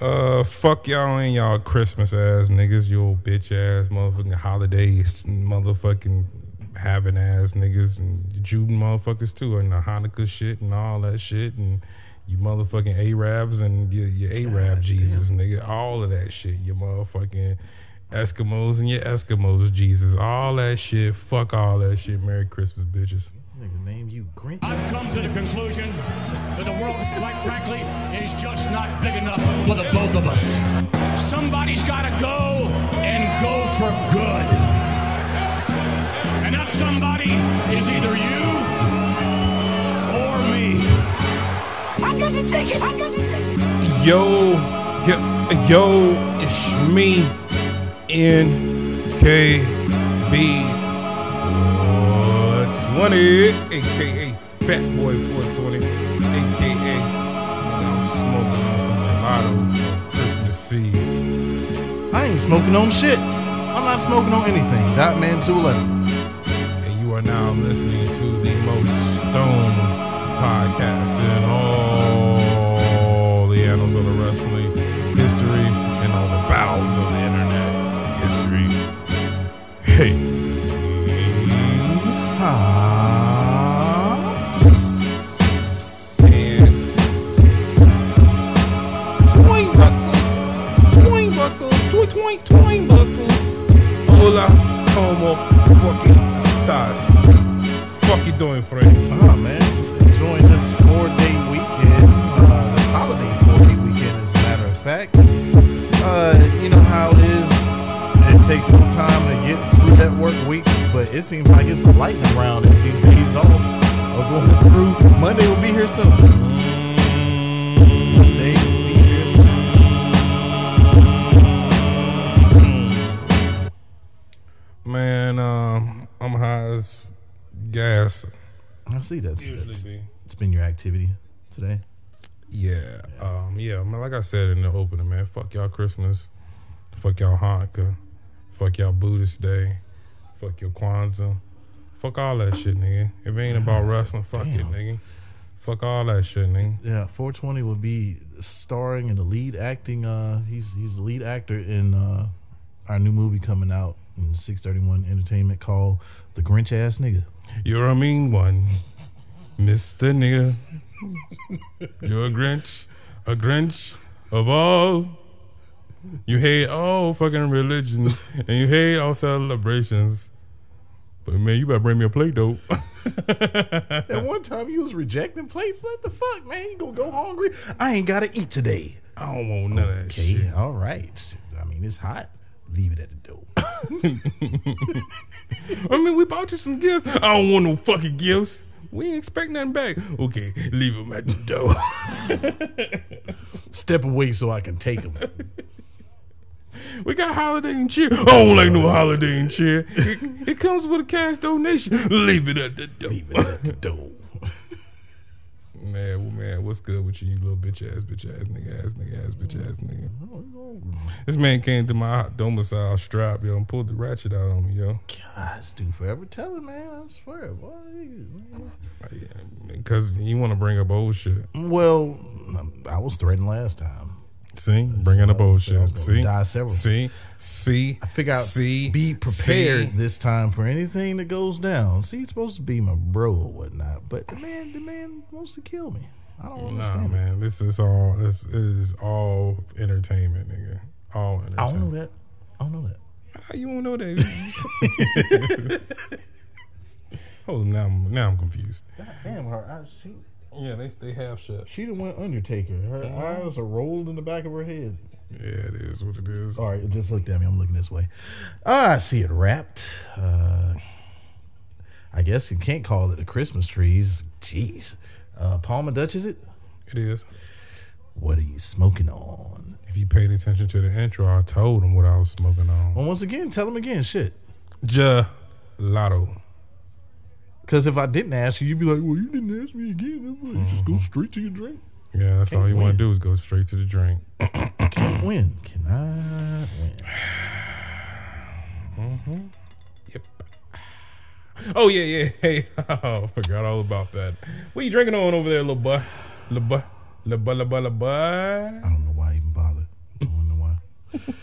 Uh, fuck y'all and y'all Christmas ass niggas, you old bitch ass motherfucking holidays, motherfucking having ass niggas and Jude motherfuckers too, and the Hanukkah shit and all that shit, and you motherfucking Arabs and your, your Arab Jesus nigga, all of that shit, your motherfucking Eskimos and your Eskimos Jesus, all that shit, fuck all that shit. Merry Christmas, bitches. Nigga, name you Grinch. I've come to the conclusion that the world, quite frankly, is just not big enough for the both of us. Somebody's got to go and go for good. And that somebody is either you or me. I got the ticket. I got the ticket. Yo, yo, yo, it's me, NKB 420, aka Fat Boy 420, aka I'm smoking on some gelato Christmas Eve. I ain't smoking on shit. I'm not smoking on anything. Dot Man 211. And you are now listening to the most stone podcast in all hola, fucking stars. Fuck you doing, friend? Ah, man. Just enjoying this four day weekend. Uh, this holiday four day weekend, as a matter of fact. Uh, you know how it is. It takes some time to get through that work week, but it seems like it's a lightning round as these days off are going through. Monday will be here soon. Monday see that's, Usually that's be. it's been your activity today. Yeah, um, yeah, man. Like I said in the opening, man. Fuck y'all Christmas. Fuck y'all Hanukkah. Fuck y'all Buddhist Day. Fuck your Kwanzaa. Fuck all that shit, nigga. If it ain't about wrestling, fuck it, nigga. Fuck all that shit, nigga. Yeah, 420 will be starring in the lead acting. Uh, he's he's the lead actor in uh, our new movie coming out in 631 Entertainment called The Grinch Ass Nigga. You're a mean one, Mister Nigga. You're a Grinch, a Grinch of all. You hate all fucking religions and you hate all celebrations. But man, you better bring me a plate though. At one time, you was rejecting plates. What the fuck, man? You gonna go hungry? I ain't gotta eat today. I don't want none of that shit. Okay, all right. I mean, it's hot. Leave it at the door. I mean, we bought you some gifts. I don't want no fucking gifts. We ain't expect nothing back. Okay, leave them at the door. Step away so I can take them. We got holiday and cheer. I don't like no holiday and cheer. It, it comes with a cash donation. Leave it at the door. Leave it at the door. Man, well, man, what's good with you, you little bitch ass, bitch ass, nigga ass, nigga ass, bitch ass, mm-hmm. nigga? This man came to my domicile strap, yo, and pulled the ratchet out on me, yo. Gosh, dude, forever telling, man. I swear, boy. Because you want to bring up old shit. Well, I was threatened last time. See, bringing up old so I was shit. See, die several- see, see. I figure out see, be prepared see. this time for anything that goes down. See, he's supposed to be my bro or whatnot, but the man, the man wants to kill me. I don't Nah, understand. it. man, this is all. This is all entertainment, nigga. All entertainment. I don't know that. I don't know that. How you won't know that? Hold on, now I'm now I'm confused. God Damn her, I, she Yeah, they they have shut. she done went Undertaker. Her eyes are rolled in the back of her head. Yeah, it is what it is. All right, it just looked at me. I'm looking this way. Ah, I see it wrapped. Uh, I guess you can't call it the Christmas trees. Jeez. Uh, Palma Dutch, is it? It is. What are you smoking on? If you paid attention to the intro, I told them what I was smoking on. Well, once again, tell them again. Shit. Gelato. Because if I didn't ask you, you'd be like, well, you didn't ask me again. Like, just go mm-hmm. straight to your drink. Yeah, that's all Can't you want to do is go straight to the drink. Can't win. Cannot win. Mm-hmm. Yep. Oh yeah, yeah. Hey, oh, forgot all about that. What you drinking on over there, little boy? Little boy, little boy, little boy, little boy. I don't know why I even bothered.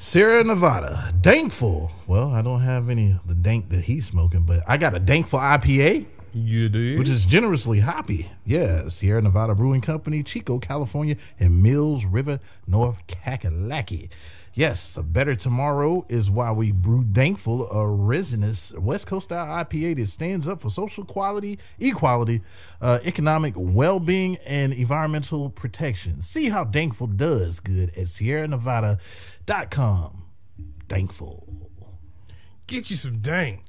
Sierra Nevada, Dankful. Well, I don't have any of the dank that he's smoking, but I got a Dankful IPA, You did. which is generously hoppy. Yeah, Sierra Nevada Brewing Company, Chico, California, and Mills River, North Kakalaki. Yes, a better tomorrow is why we brew thankful a resinous West Coast style IPA that stands up for social quality, equality, uh, economic well being, and environmental protection. See how thankful does good at SierraNevada.com. Thankful. get you some dank.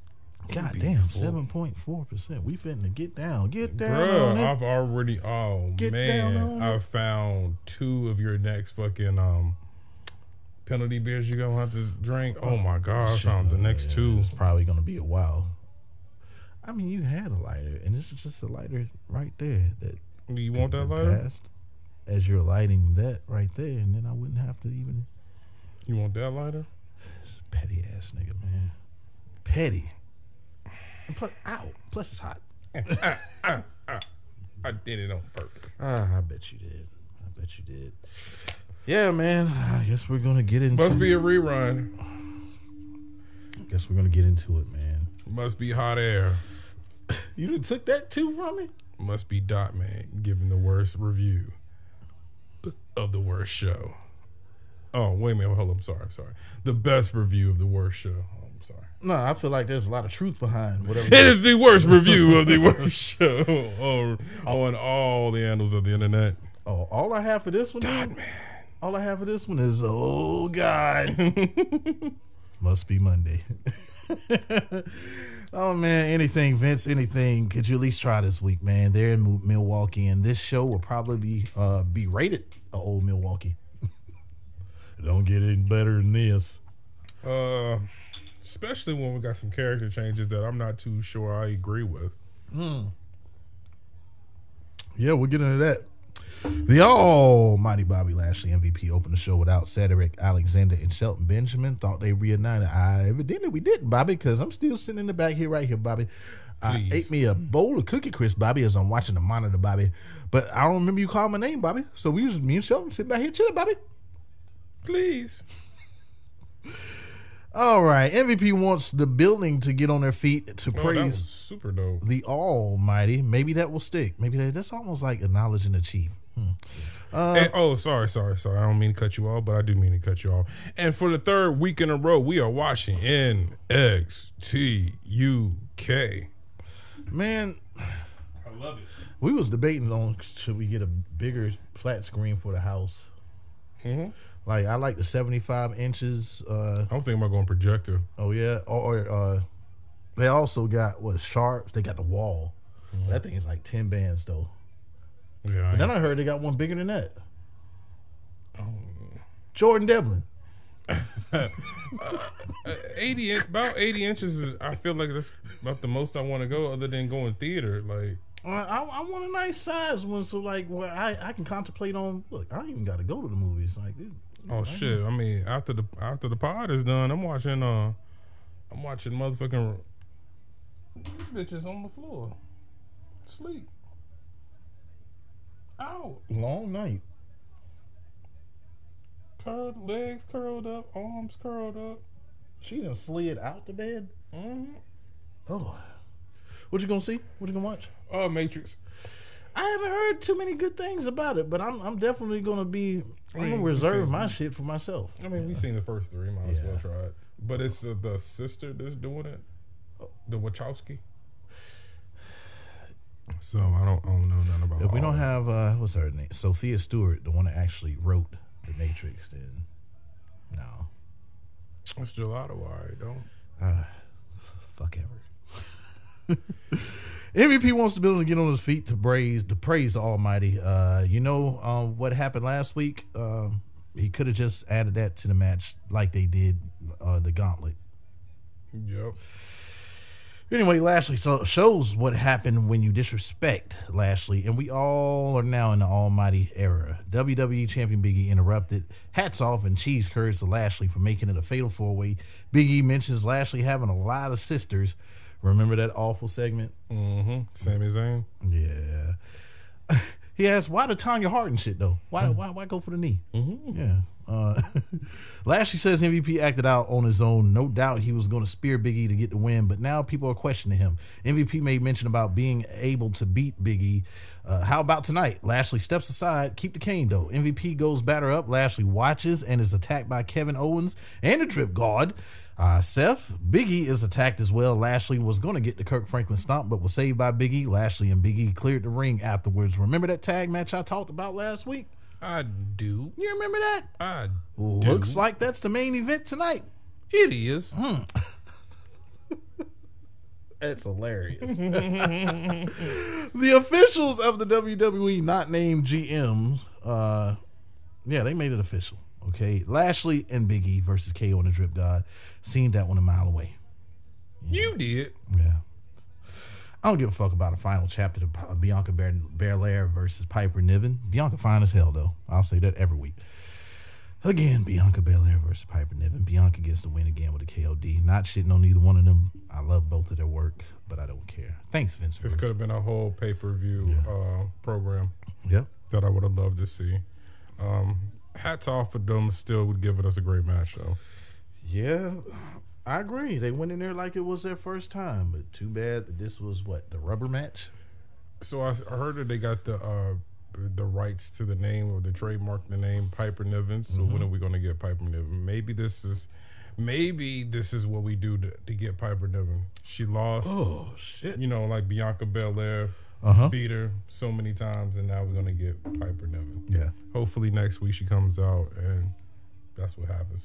God damn, 7.4%. We finna get down. Get down Bruh. I've already. Oh Get man. I found two of your next fucking um penalty beers you're gonna have to drink. Oh my god, I found the next two. It's probably gonna be a while. I mean, you had a lighter, and it's just a lighter right there that Do you want that could've lighter? as you're lighting that right there, and then I wouldn't have to even. You want that lighter? This petty ass nigga, man. Petty. And plus, ow. Plus, it's hot. I did it on purpose. Ah, I bet you did. I bet you did. Yeah, man. I guess we're gonna get into. Must be a rerun. I guess we're gonna get into it, man. Must be hot air. You took that too from me. Must be Dot Man giving the worst review of the worst show. Oh wait a minute, hold up. I'm sorry. I'm sorry. The best review of the worst show. Oh, I'm sorry. No, I feel like there's a lot of truth behind whatever. It is the worst review of the worst show on, oh. on all the handles of the internet. Oh, all I have for this one, God dude, man. All I have for this one is oh god, must be Monday. oh man, anything, Vince, anything. Could you at least try this week, man? They're in Milwaukee, and this show will probably be uh be rated uh, old Milwaukee. Don't get any better than this. Uh, especially when we got some character changes that I'm not too sure I agree with. Hmm. Yeah, we'll get into that. The almighty Bobby Lashley MVP opened the show without Cedric Alexander and Shelton Benjamin. Thought they reunited. I evidently we didn't, Bobby, because I'm still sitting in the back here, right here, Bobby. I Please. ate me a bowl of Cookie Crisp, Bobby, as I'm watching the monitor, Bobby. But I don't remember you calling my name, Bobby. So we was me and Shelton sitting back here chilling, Bobby. Please. All right, MVP wants the building to get on their feet to Oh, praise super dope. the Almighty. Maybe that will stick. Maybe that, that's almost like acknowledging the chief. Hmm. And- oh, sorry, sorry, sorry. I don't mean to cut you off, but I do mean to cut you off. And for the third week in a row, we are watching NXT UK. Man, I love it. we was debating on should we get a bigger flat screen for the house. Mm-hmm. Like I like the seventy five inches. Uh, I was thinking about going projector. oh yeah, or, or uh, they also got what sharps. They got the wall. That thing is like ten bands though. Yeah, I But then I heard they got one bigger than that. Jordan Devlin. eighty in- about eighty inches. Is, I feel like that's about the most I want to go, other than going theater. Like Uh, I, I want a nice size one, so like where I, I can contemplate on. Look, I don't even got to go to the movies. Like, dude, Oh shit! I mean, after the after the pod is done, I'm watching. Uh, I'm watching motherfucking these bitches on the floor, sleep. Out, long night. curled legs curled up, arms curled up. She done slid out the bed. Mm-hmm. Oh, what you gonna see? What you gonna watch? Oh, Matrix. I haven't heard too many good things about it, but I'm I'm definitely gonna be. I'm mean, gonna reserve my shit for myself. I mean, we seen the first three. Might as well try it. But it's uh, the sister that's doing it, the Wachowski. So I don't, I don't know nothing about. If we don't have uh, what's her name, Sophia Stewart, the one that actually wrote the Matrix, then no, it's gelato, all right, don't. uh, fuck ever. MVP wants the building to get on his feet to praise to praise the Almighty. Uh, you know um, what happened last week? Um, he could have just added that to the match like they did uh, the Gauntlet. Yep. Anyway, Lashley so shows what happened when you disrespect Lashley, and we all are now in the almighty era. WWE champion Big E interrupted. Hats off and cheese curds to Lashley for making it a fatal four way. Big E mentions Lashley having a lot of sisters. Remember that awful segment? Mm-hmm. Sami Zayn. Yeah. He asked, "Why the Tonya Harding shit though? Why why why go for the knee?" Yeah. Uh, Lashley says MVP acted out on his own. No doubt he was going to spear Big E to get the win, but now people are questioning him. MVP made mention about being able to beat Big E. Uh, how about tonight? Lashley steps aside, keep the cane though. MVP goes batter up. Lashley watches and is attacked by Kevin Owens and the Drip God. Uh, Seth, Biggie is attacked as well. Lashley was going to get the Kirk Franklin stomp, but was saved by Biggie. Lashley and Biggie cleared the ring afterwards. Remember that tag match I talked about last week? I do. You remember that? I Looks do. like that's the main event tonight. it is. That's hilarious. the officials of the WWE, not named GMs, uh, yeah, they made it official. Okay, Lashley and Big E versus KO and the Drip God. Seen that one a mile away. You did. Yeah. I don't give a fuck about a final chapter to P- Bianca Belair Belair versus Piper Niven. Bianca fine as hell though. I'll say that every week. Again, Bianca Belair versus Piper Niven. Bianca gets the win again with the KOD. Not shitting on either one of them. I love both of their work, but I don't care. Thanks, Vince. This could have been a whole pay per view uh, program Yep. that I would have loved to see. Um, hats off for them. Still would give us a great match though. Yeah, I agree. They went in there like it was their first time, but too bad that this was what the rubber match. So I heard that they got the uh, the rights to the name or the trademark the name Piper Niven. So when are we going to get Piper Niven? Maybe this is maybe this is what we do to, to get Piper Niven. She lost. Oh shit! You know, like Bianca Belair Uh-huh. beat her so many times, and now we're gonna get Piper Niven. Yeah, Hopefully next week she comes out, and that's what happens.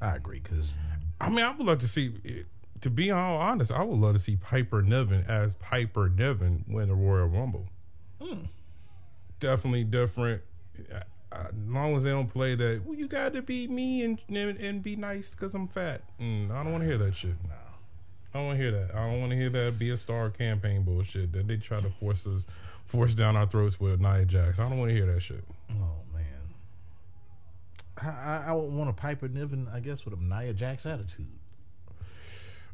I agree because I mean, I would love to see. To be all honest, I would love to see Piper Niven as Piper Niven win the Royal Rumble. Definitely different. Uh, As long as they don't play that, well, you got to be me and and, and be nice because I'm fat. Mm, I don't want to hear that shit. I don't want to hear that. I don't want to hear that be a star campaign bullshit that they try to force us, force down our throats with a Nia Jax. I don't want to hear that shit. Oh man, I, I, I want a Piper Niven, I guess, with a Nia Jax attitude.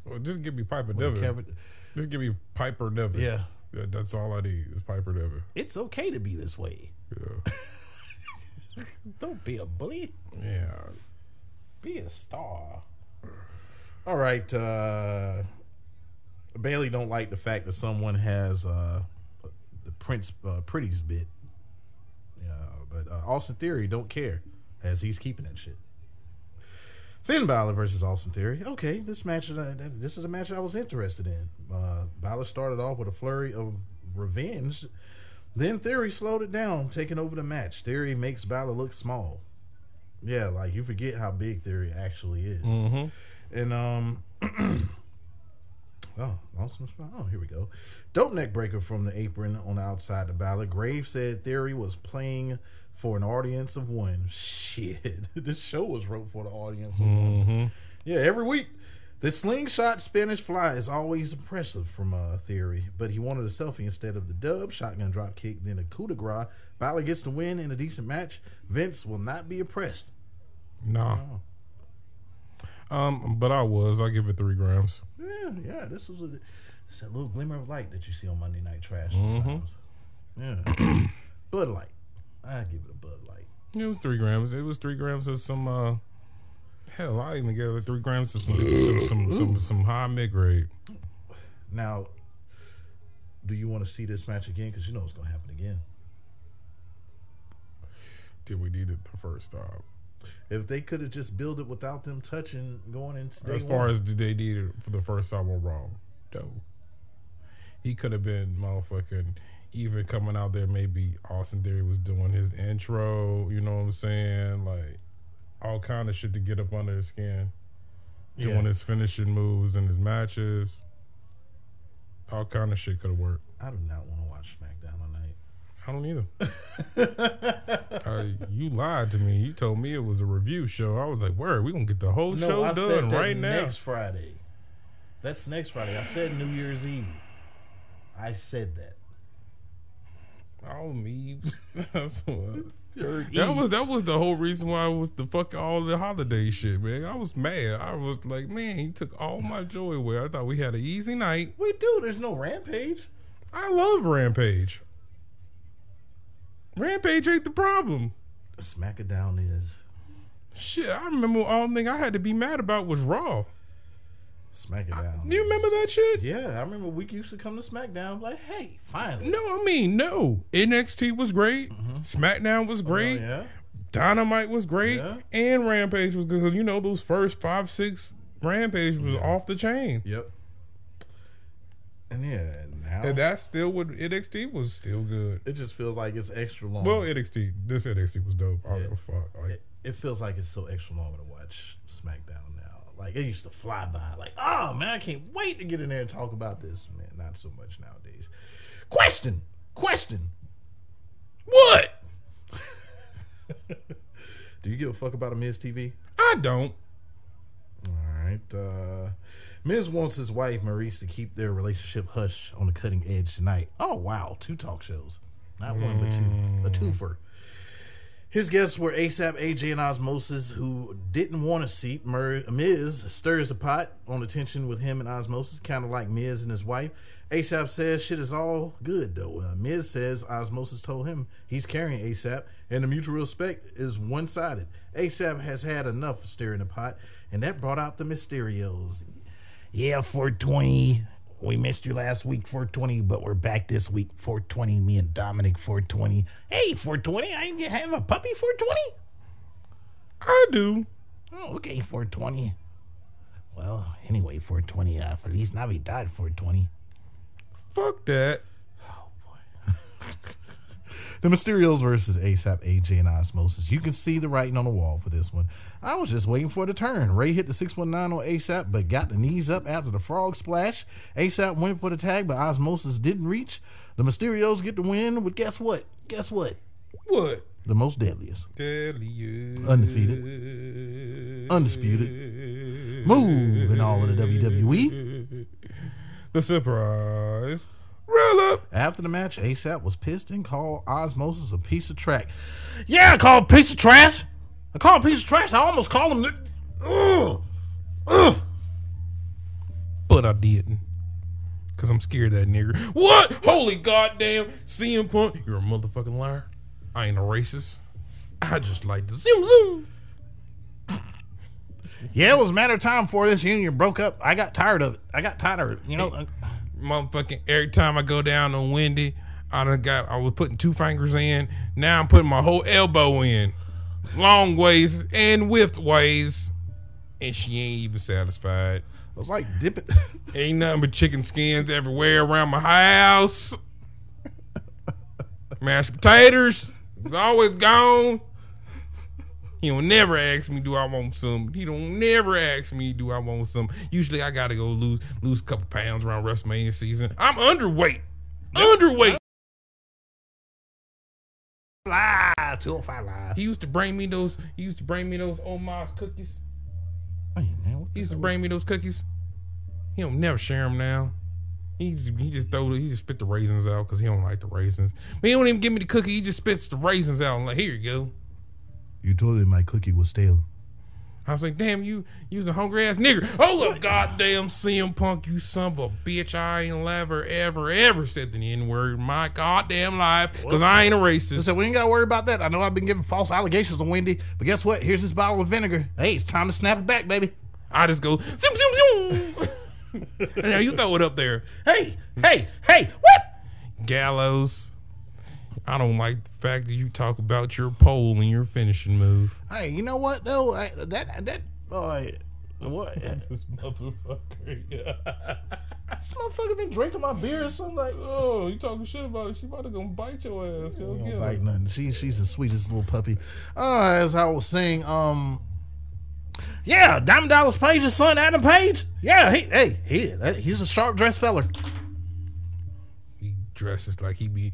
Well, just give me Piper Niven. Kevin- Just give me Piper Niven. Yeah. That- that's all I need is Piper Niven. It's okay to be this way. Yeah. Don't be a bully. yeah. Be a star. All right. Uh, Bailey don't like the fact that someone has uh, the Prince uh, Pretty's bit. Yeah, but uh, Austin Theory don't care as he's keeping that shit. Finn Balor versus Austin Theory. Okay, this match. Uh, this is a match I was interested in. Uh, Balor started off with a flurry of revenge. Then Theory slowed it down, taking over the match. Theory makes Balor look small. Yeah, like you forget how big Theory actually is. Mm-hmm. And um Oh, spot. Oh, here we go. Dope neck breaker from the apron on the outside the Balor. Graves said Theory was playing for an audience of one. Shit. this show was wrote for the audience of one. Yeah, every week. The slingshot Spanish fly is always impressive from uh, Theory, but he wanted a selfie instead of the dub, shotgun drop kick, then a coup de grace. Balor gets the win in a decent match. Vince will not be impressed. Nah. Um, but I was. I give it three grams. Yeah, yeah. This was a, that little glimmer of light that you see on Monday Night Trash sometimes. Yeah, Bud Light. I give it a Bud Light. It was three grams. It was three grams of some. uh Hell, I even gave it three grams of some some some some, some high mid grade. Now, do you want to see this match again? Because you know it's going to happen again. Did we need it the first time? If they could have just built it without them touching going into day As far one. as they did it for the first time on Raw, no. He could have been motherfucking even coming out there. Maybe Austin Theory was doing his intro. You know what I'm saying? Like all kind of shit to get up under his skin. Doing Yeah. his finishing moves and his matches. All kind of shit could have worked. I do not want to watch SmackDown tonight. I don't either. uh, you lied to me. You told me it was a review show. I was like, "Word, we gonna get the whole No, show I done right now." next Friday. That's next Friday. I said New Year's Eve. I said that. Oh me, that's what. That was that was the whole reason why I was the fuck all the holiday shit, man. I was mad. I was like, man, he took all my joy away. I thought we had an easy night. We do. There's no rampage. I love Rampage. Rampage ain't the problem. SmackDown is Shit, I remember all the thing I had to be mad about was Raw. SmackDown. You remember that shit? Yeah, I remember we used to come to SmackDown like, hey, finally. No, I mean no. NXT was great. SmackDown was great. Mm-hmm. Oh, yeah. Dynamite was great, Yeah. and Rampage was good. Cause You know those first five, six Rampage was off the chain, Yep. And yeah, and that's still what NXT was still good. it just feels like it's extra long. Well, NXT, this NXT was dope. I don't Yeah. give a fuck. Like, it, it feels like it's so extra long to watch SmackDown now. Like it used to fly by. Like, oh man, I can't wait to get in there and talk about this. Man, not so much nowadays. Question, question. what? Do you give a fuck about a Miz TV? I don't. All right. Uh, Miz wants his wife Maryse to keep their relationship hush on the cutting edge tonight. Oh wow, two talk shows, not one but two, a twofer. His guests were ASAP, AJ, and Osmosis, who didn't want a seat. Mer- Miz stirs the pot on the tension with him and Osmosis, kind of like Miz and his wife. ASAP says shit is all good though. Uh, Miz says Osmosis told him he's carrying ASAP, and the mutual respect is one sided. ASAP has had enough of stirring the pot, and that brought out the Mysterios. Yeah, 420. We missed you last week, 420, but we're back this week, 420. Me and Dominic, 420. Hey, 420, I have a puppy, 420? I do. Oh, okay, 420. Well, anyway, 420. Uh, Feliz Navidad, 420. Fuck that. The Mysterios versus ASAP, AJ, and Osmosis. You can see the writing on the wall for this one. I was just waiting for the turn. Ray hit the 619 on ASAP, but got the knees up after the frog splash. ASAP went for the tag, but Osmosis didn't reach. The Mysterios get the win but guess what? Guess what? What? The most deadliest. Undefeated. Undefeated. Undisputed. Move in all of the. WWE. The surprise. Roll up. After the match, ASAP was pissed and called Osmosis a piece of trash. Yeah, I call him a piece of trash. I called piece of trash. I almost called him. Ugh. Ugh. But I didn't. Cause I'm scared of that nigger. What? Holy goddamn CM Punk. You're a motherfucking liar. I ain't a racist. I just like to zoom zoom. Yeah, it was a matter of time before this union broke up. I got tired of it. I got tired of it. You know, Motherfucking every time I go down on Wendy, I done got I was putting two fingers in. Now I'm putting my whole elbow in. Long ways and width ways. And she ain't even satisfied. it was like dip it. Ain't nothing but chicken skins everywhere around my house. Mashed potatoes is always gone. He don't never ask me, do I want some? He don't never ask me, do I want some? Usually I gotta go lose lose a couple pounds around WrestleMania season. I'm underweight. Underweight. live, 205 live. He used to bring me those. He used to bring me those Omar's cookies. Oh, hey, man, He used to bring me those cookies. He don't never share them now. He just, he just throw the, he just spit the raisins out because he don't like the raisins. But he don't even give me the cookie. He just spits the raisins out and like, here you go. You told him my cookie was stale. I was like, damn, you you was a hungry ass nigger. Hold up, goddamn CM Punk, you son of a bitch. I ain't never, ever, ever said the N word in my goddamn life because I ain't a racist. So we ain't got to worry about that. I know I've been giving false allegations to Wendy, but guess what? Here's this bottle of vinegar. Hey, it's time to snap it back, baby. I just go, zoom, zoom, zoom. and now you throw it up there. Hey, hey, hey, what? Gallows. I don't like the fact that you talk about your pole and your finishing move. Hey, you know what though? I, that that boy, what? This motherfucker. this motherfucker been drinking my beer or something like. oh, you talking shit about it? She about to go bite your ass. Hell Don't bite nothing. She she's the sweetest little puppy. Uh, as I was saying, um, yeah, Diamond Dallas Page's son, Adam Page. Yeah, he hey he he's a sharp dressed feller. He dresses like he be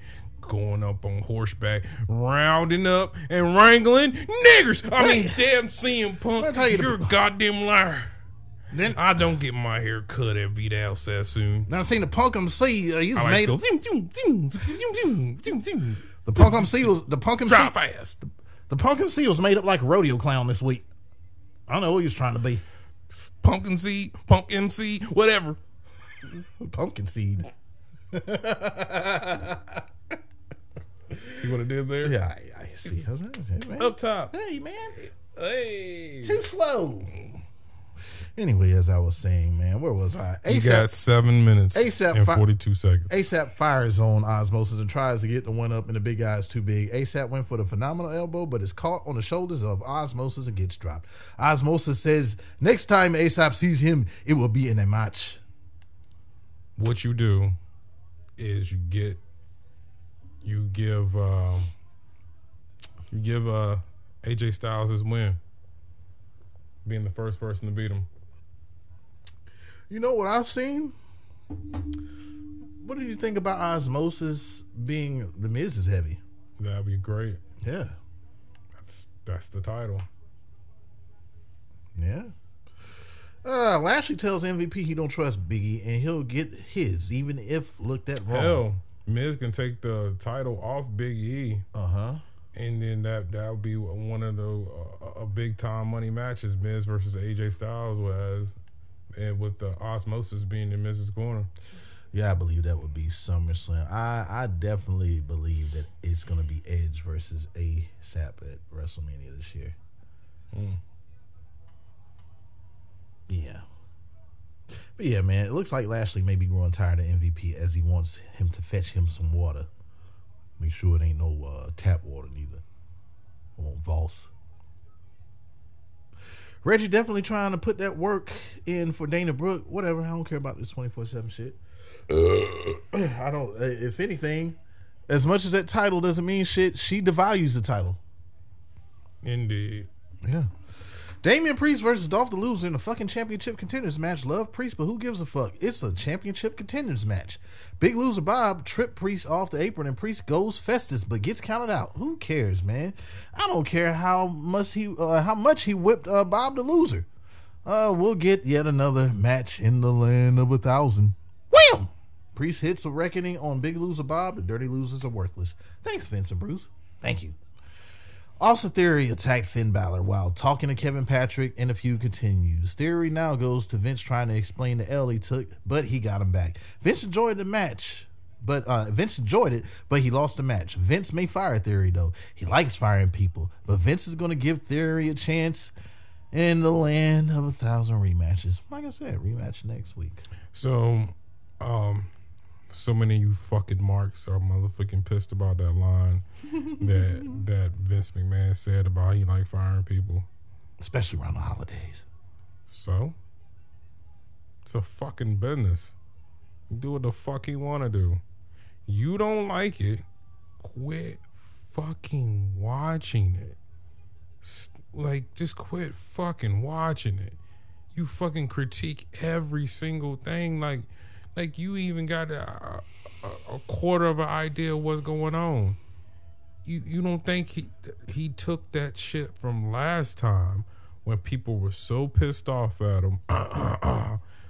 going up on horseback, rounding up and wrangling niggers. I mean, damn CM Punk, you you're a goddamn liar. Then I don't get my hair cut at Vidal Sassoon. Now I seen the Punk MC. Uh, he's I like made zoom. the Punk MC was the Punk MC. Drive fast. The Punk MC was made up like a rodeo clown this week. I don't know what he was trying to be. Pumpkin seed, punk MC, whatever. Pumpkin seed. See what I did there? Yeah, I, I see. Hey. Up top. Hey, man. Hey. Too slow. Anyway, as I was saying, man, where was I? You got seven minutes ASAP and fi- 42 seconds. ASAP fires on Osmosis and tries to get the one up, and the big guy is too big. ASAP went for the phenomenal elbow, but is caught on the shoulders of Osmosis and gets dropped. Osmosis says next time ASAP sees him, it will be in a match. what you do is you get you give um, you give uh, AJ Styles his win, being the first person to beat him. You know what I've seen? What did you think about Osmosis being the Miz is heavy? That'd be great. Yeah, That's that's the title. yeah. Uh, Lashley tells MVP he don't trust Biggie and he'll get his even if looked at wrong. Hell, Miz can take the title off Big E, Uh huh. and then that that would be one of the uh, a big time money matches. Miz versus AJ Styles was, and with the Osmosis being in Miz's corner. Yeah, I believe that would be SummerSlam. I, I definitely believe that it's going to be Edge versus ASAP at WrestleMania this year. Mm. Yeah. But yeah, man, it looks like Lashley may be growing tired of MVP as he wants him to fetch him some water. Make sure it ain't no uh, tap water neither. I want Voss. Reggie definitely trying to put that work in for Dana Brooke. Whatever, I don't care about this twenty four seven shit. I don't. uh, If anything, as much as that title doesn't mean shit, she devalues the title. Indeed. Yeah. Damian Priest versus Dolph the Loser in a fucking championship contenders match. Love Priest, but who gives a fuck? It's a championship contenders match. Big loser Bob tripped Priest off the apron and Priest goes Festus, but gets counted out. Who cares, man? I don't care how much he uh, how much he whipped uh, Bob the loser. Uh, we'll get yet another match in the land of a thousand. Wham! Priest hits a reckoning on Big Loser Bob. The dirty losers are worthless. Thanks, Vince and Bruce. Thank you. Also, Theory attacked Finn Balor while talking to Kevin Patrick, and the feud continues. Theory now goes to Vince trying to explain the L he took, but he got him back. Vince enjoyed the match, but uh, Vince enjoyed it, but he lost the match. Vince may fire Theory though; he likes firing people, but Vince is going to give Theory a chance in the land of a thousand rematches. Like I said, rematch next week. So, um, so many of you fucking marks are motherfucking pissed about that line that that Vince McMahon said about he like firing people. especially around the holidays. So, it's a fucking business. Do what the fuck he want to do. You don't like it, quit fucking watching it. Like, just quit fucking watching it. You fucking critique every single thing. Like, like you even got a, a, a quarter of an idea of what's going on. You you don't think he he took that shit from last time when people were so pissed off at him,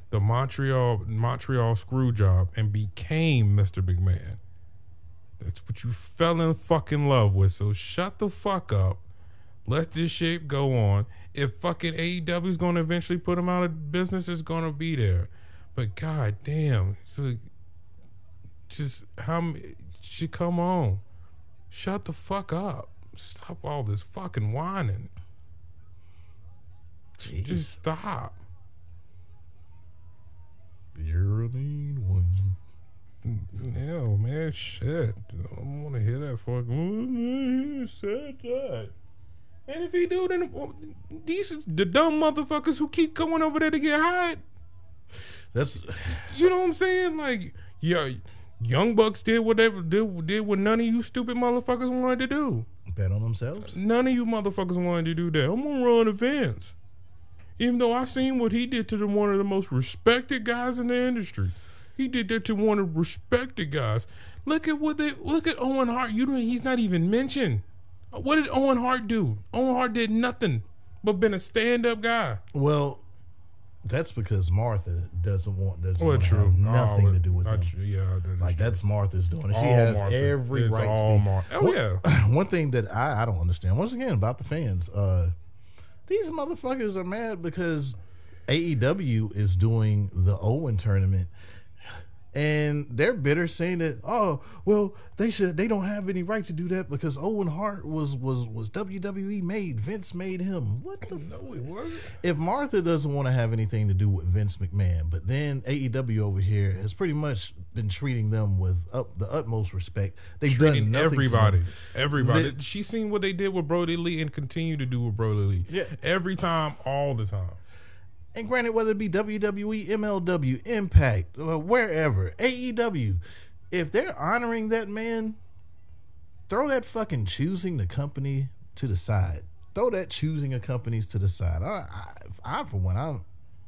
the Montreal Montreal screw job, and became Mr. McMahon. That's what you fell in fucking love with. So shut the fuck up. Let this shit go on. If fucking AEW is going to eventually put him out of business, it's going to be there. But god damn, so just how should come on? Shut the fuck up. Stop all this fucking whining. Just stop. You're a mean one. Hell, man, shit. I don't want to hear that fucking. He said that. And if he do, then these the dumb motherfuckers who keep going over there to get hired. That's You know what I'm saying? Like, yeah, Young Bucks did whatever did, did what none of you stupid motherfuckers wanted to do. bet on themselves. None of you motherfuckers wanted to do that. I'm gonna run events. Even though I seen what he did to the, one of the most respected guys in the industry. He did that to one of the respected guys. Look at what they look at Owen Hart. You don't he's not even mentioned. What did Owen Hart do? Owen Hart did nothing but been a stand up guy. Well, that's because Martha doesn't want doesn't Well, want to true. have nothing Oh, to do with them. Yeah, that Like true. that's Martha's doing it. She has Martha. every It's right. all to be. Mar- Oh, one, yeah. One thing that I, I don't understand once again about the fans, uh, these motherfuckers are mad because AEW is doing the Owen tournament, and they're bitter, saying that oh well they should they don't have any right to do that because Owen Hart was was was WWE made Vince made him. What the No, it wasn't. if Martha doesn't want to have anything to do with Vince McMahon, but then AEW over here has pretty much been treating them with up the utmost respect. They've Treating done nothing everybody, everybody. They- she seen what they did with Brodie Lee and continue to do with Brodie Lee. Yeah. every time, all the time. And granted, whether it be WWE, MLW, Impact, uh, wherever, AEW, if they're honoring that man, throw that fucking choosing the company to the side. Throw that choosing of companies to the side. I, I, I for one, I'm,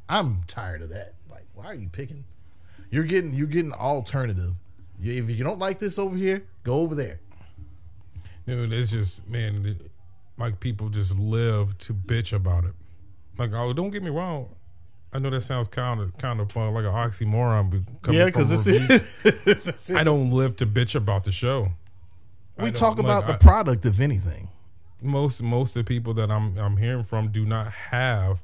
I'm tired of that. Like, why are you picking? You're getting, you're getting alternative. If you don't like this over here, go over there. Dude, it's just man, like people just live to bitch about it. Like, oh, don't get me wrong. I know that sounds kind of kind of uh, like an oxymoron. coming Yeah, because it's, it's, I don't live to bitch about the show. We talk like, about the I- product, if anything. most most of the people that I'm I'm hearing from do not have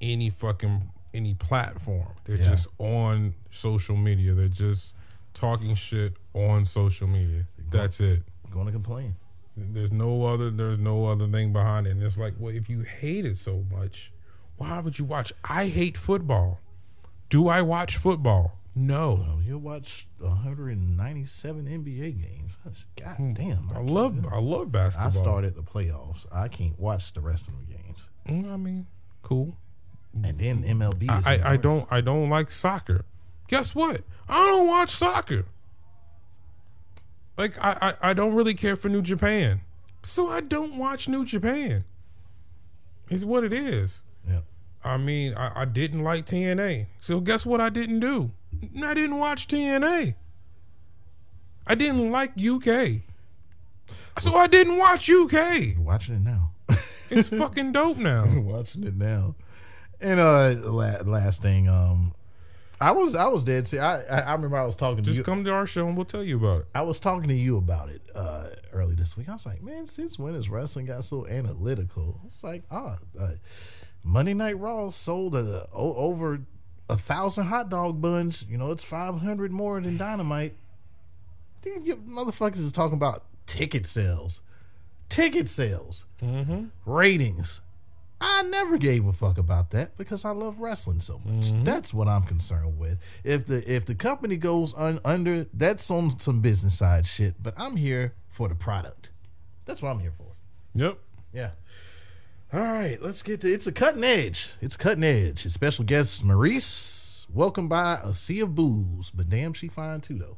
any fucking any platform. They're Yeah. just on social media. They're just talking shit on social media. That's it. going to complain. There's no other there's no other thing behind it. And it's like, well, if you hate it so much, why would you watch? I hate football. Do I watch football? No. Oh, you watch 197 NBA games. That's goddamn. I can't love. I love basketball. I started the playoffs. I can't watch the rest of the games. Mm, I mean, cool. And then MLB is. I, I, I don't I don't like soccer. Guess what? I don't watch soccer. Like I, I, I don't really care for New Japan. So I don't watch New Japan. Is what it is. I mean, I, I didn't like TNA. So guess what I didn't do? I didn't watch TNA. I didn't like UK. So I didn't watch UK. Watching it now. It's fucking dope now. watching it now. And uh, la- last thing, um, I was I was dead. See, I I, I remember I was talking to you. Just come to our show and we'll tell you about it. I was talking to you about it uh, early this week. I was like, man, since when has wrestling got so analytical? It's like, ah, uh, Monday Night Raw sold a, o- over a thousand hot dog buns. You know, it's five hundred more than Dynamite. These motherfuckers is talking about ticket sales, ticket sales, mm-hmm. ratings. I never gave a fuck about that because I love wrestling so much. Mm-hmm. That's what I'm concerned with. If the if the company goes un, under, that's on some business side shit. But I'm here for the product. That's what I'm here for. Yep. Yeah. All right, let's get to it's a cutting edge. It's cutting edge. His special guest Maryse, welcome by a sea of booze, but damn, she fine too though.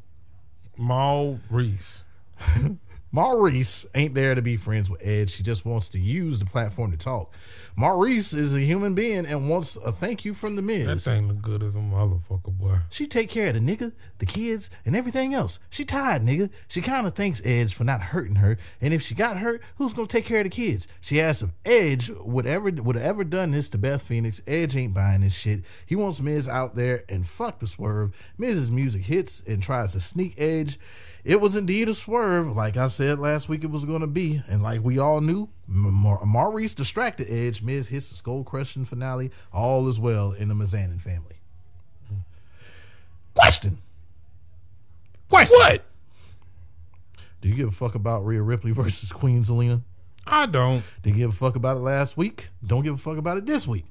Maryse. Maryse ain't there to be friends with Ed. She just wants to use the platform to talk. Maryse is a human being and wants a thank you from the Miz. That thing look good as a motherfucker, boy. She take care of the nigga, the kids, and everything else. She tired, nigga. She kind of thanks Edge for not hurting her. And if she got hurt, who's gonna take care of the kids? She asks if Edge would ever would have ever done this to Beth Phoenix. Edge ain't buying this shit. He wants Miz out there and fuck the swerve. Miz's music hits and tries to sneak Edge. It was indeed a swerve, like I said last week it was going to be. And like we all knew, Mar- Maryse distracted Edge. Miz hits the skull crushing finale. All is well in the Mizanin family. Question. Question. What? Do you give a fuck about Rhea Ripley versus Queen Zelina? I don't. Did you give a fuck about it last week? Don't give a fuck about it this week.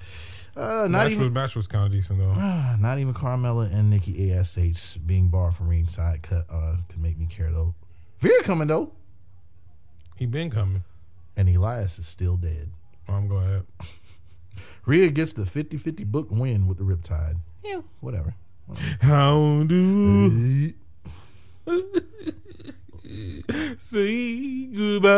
Uh, not match even was match was kind of decent though. Ah, not even Carmella and Nikki Ash being barred from ringside cut uh, could make me care though. Veer coming though, He been coming. and Elias is still dead. I'm ahead. Rhea gets the 50-50 book win with the Riptide. Yeah, whatever. How do Uh, say goodbye?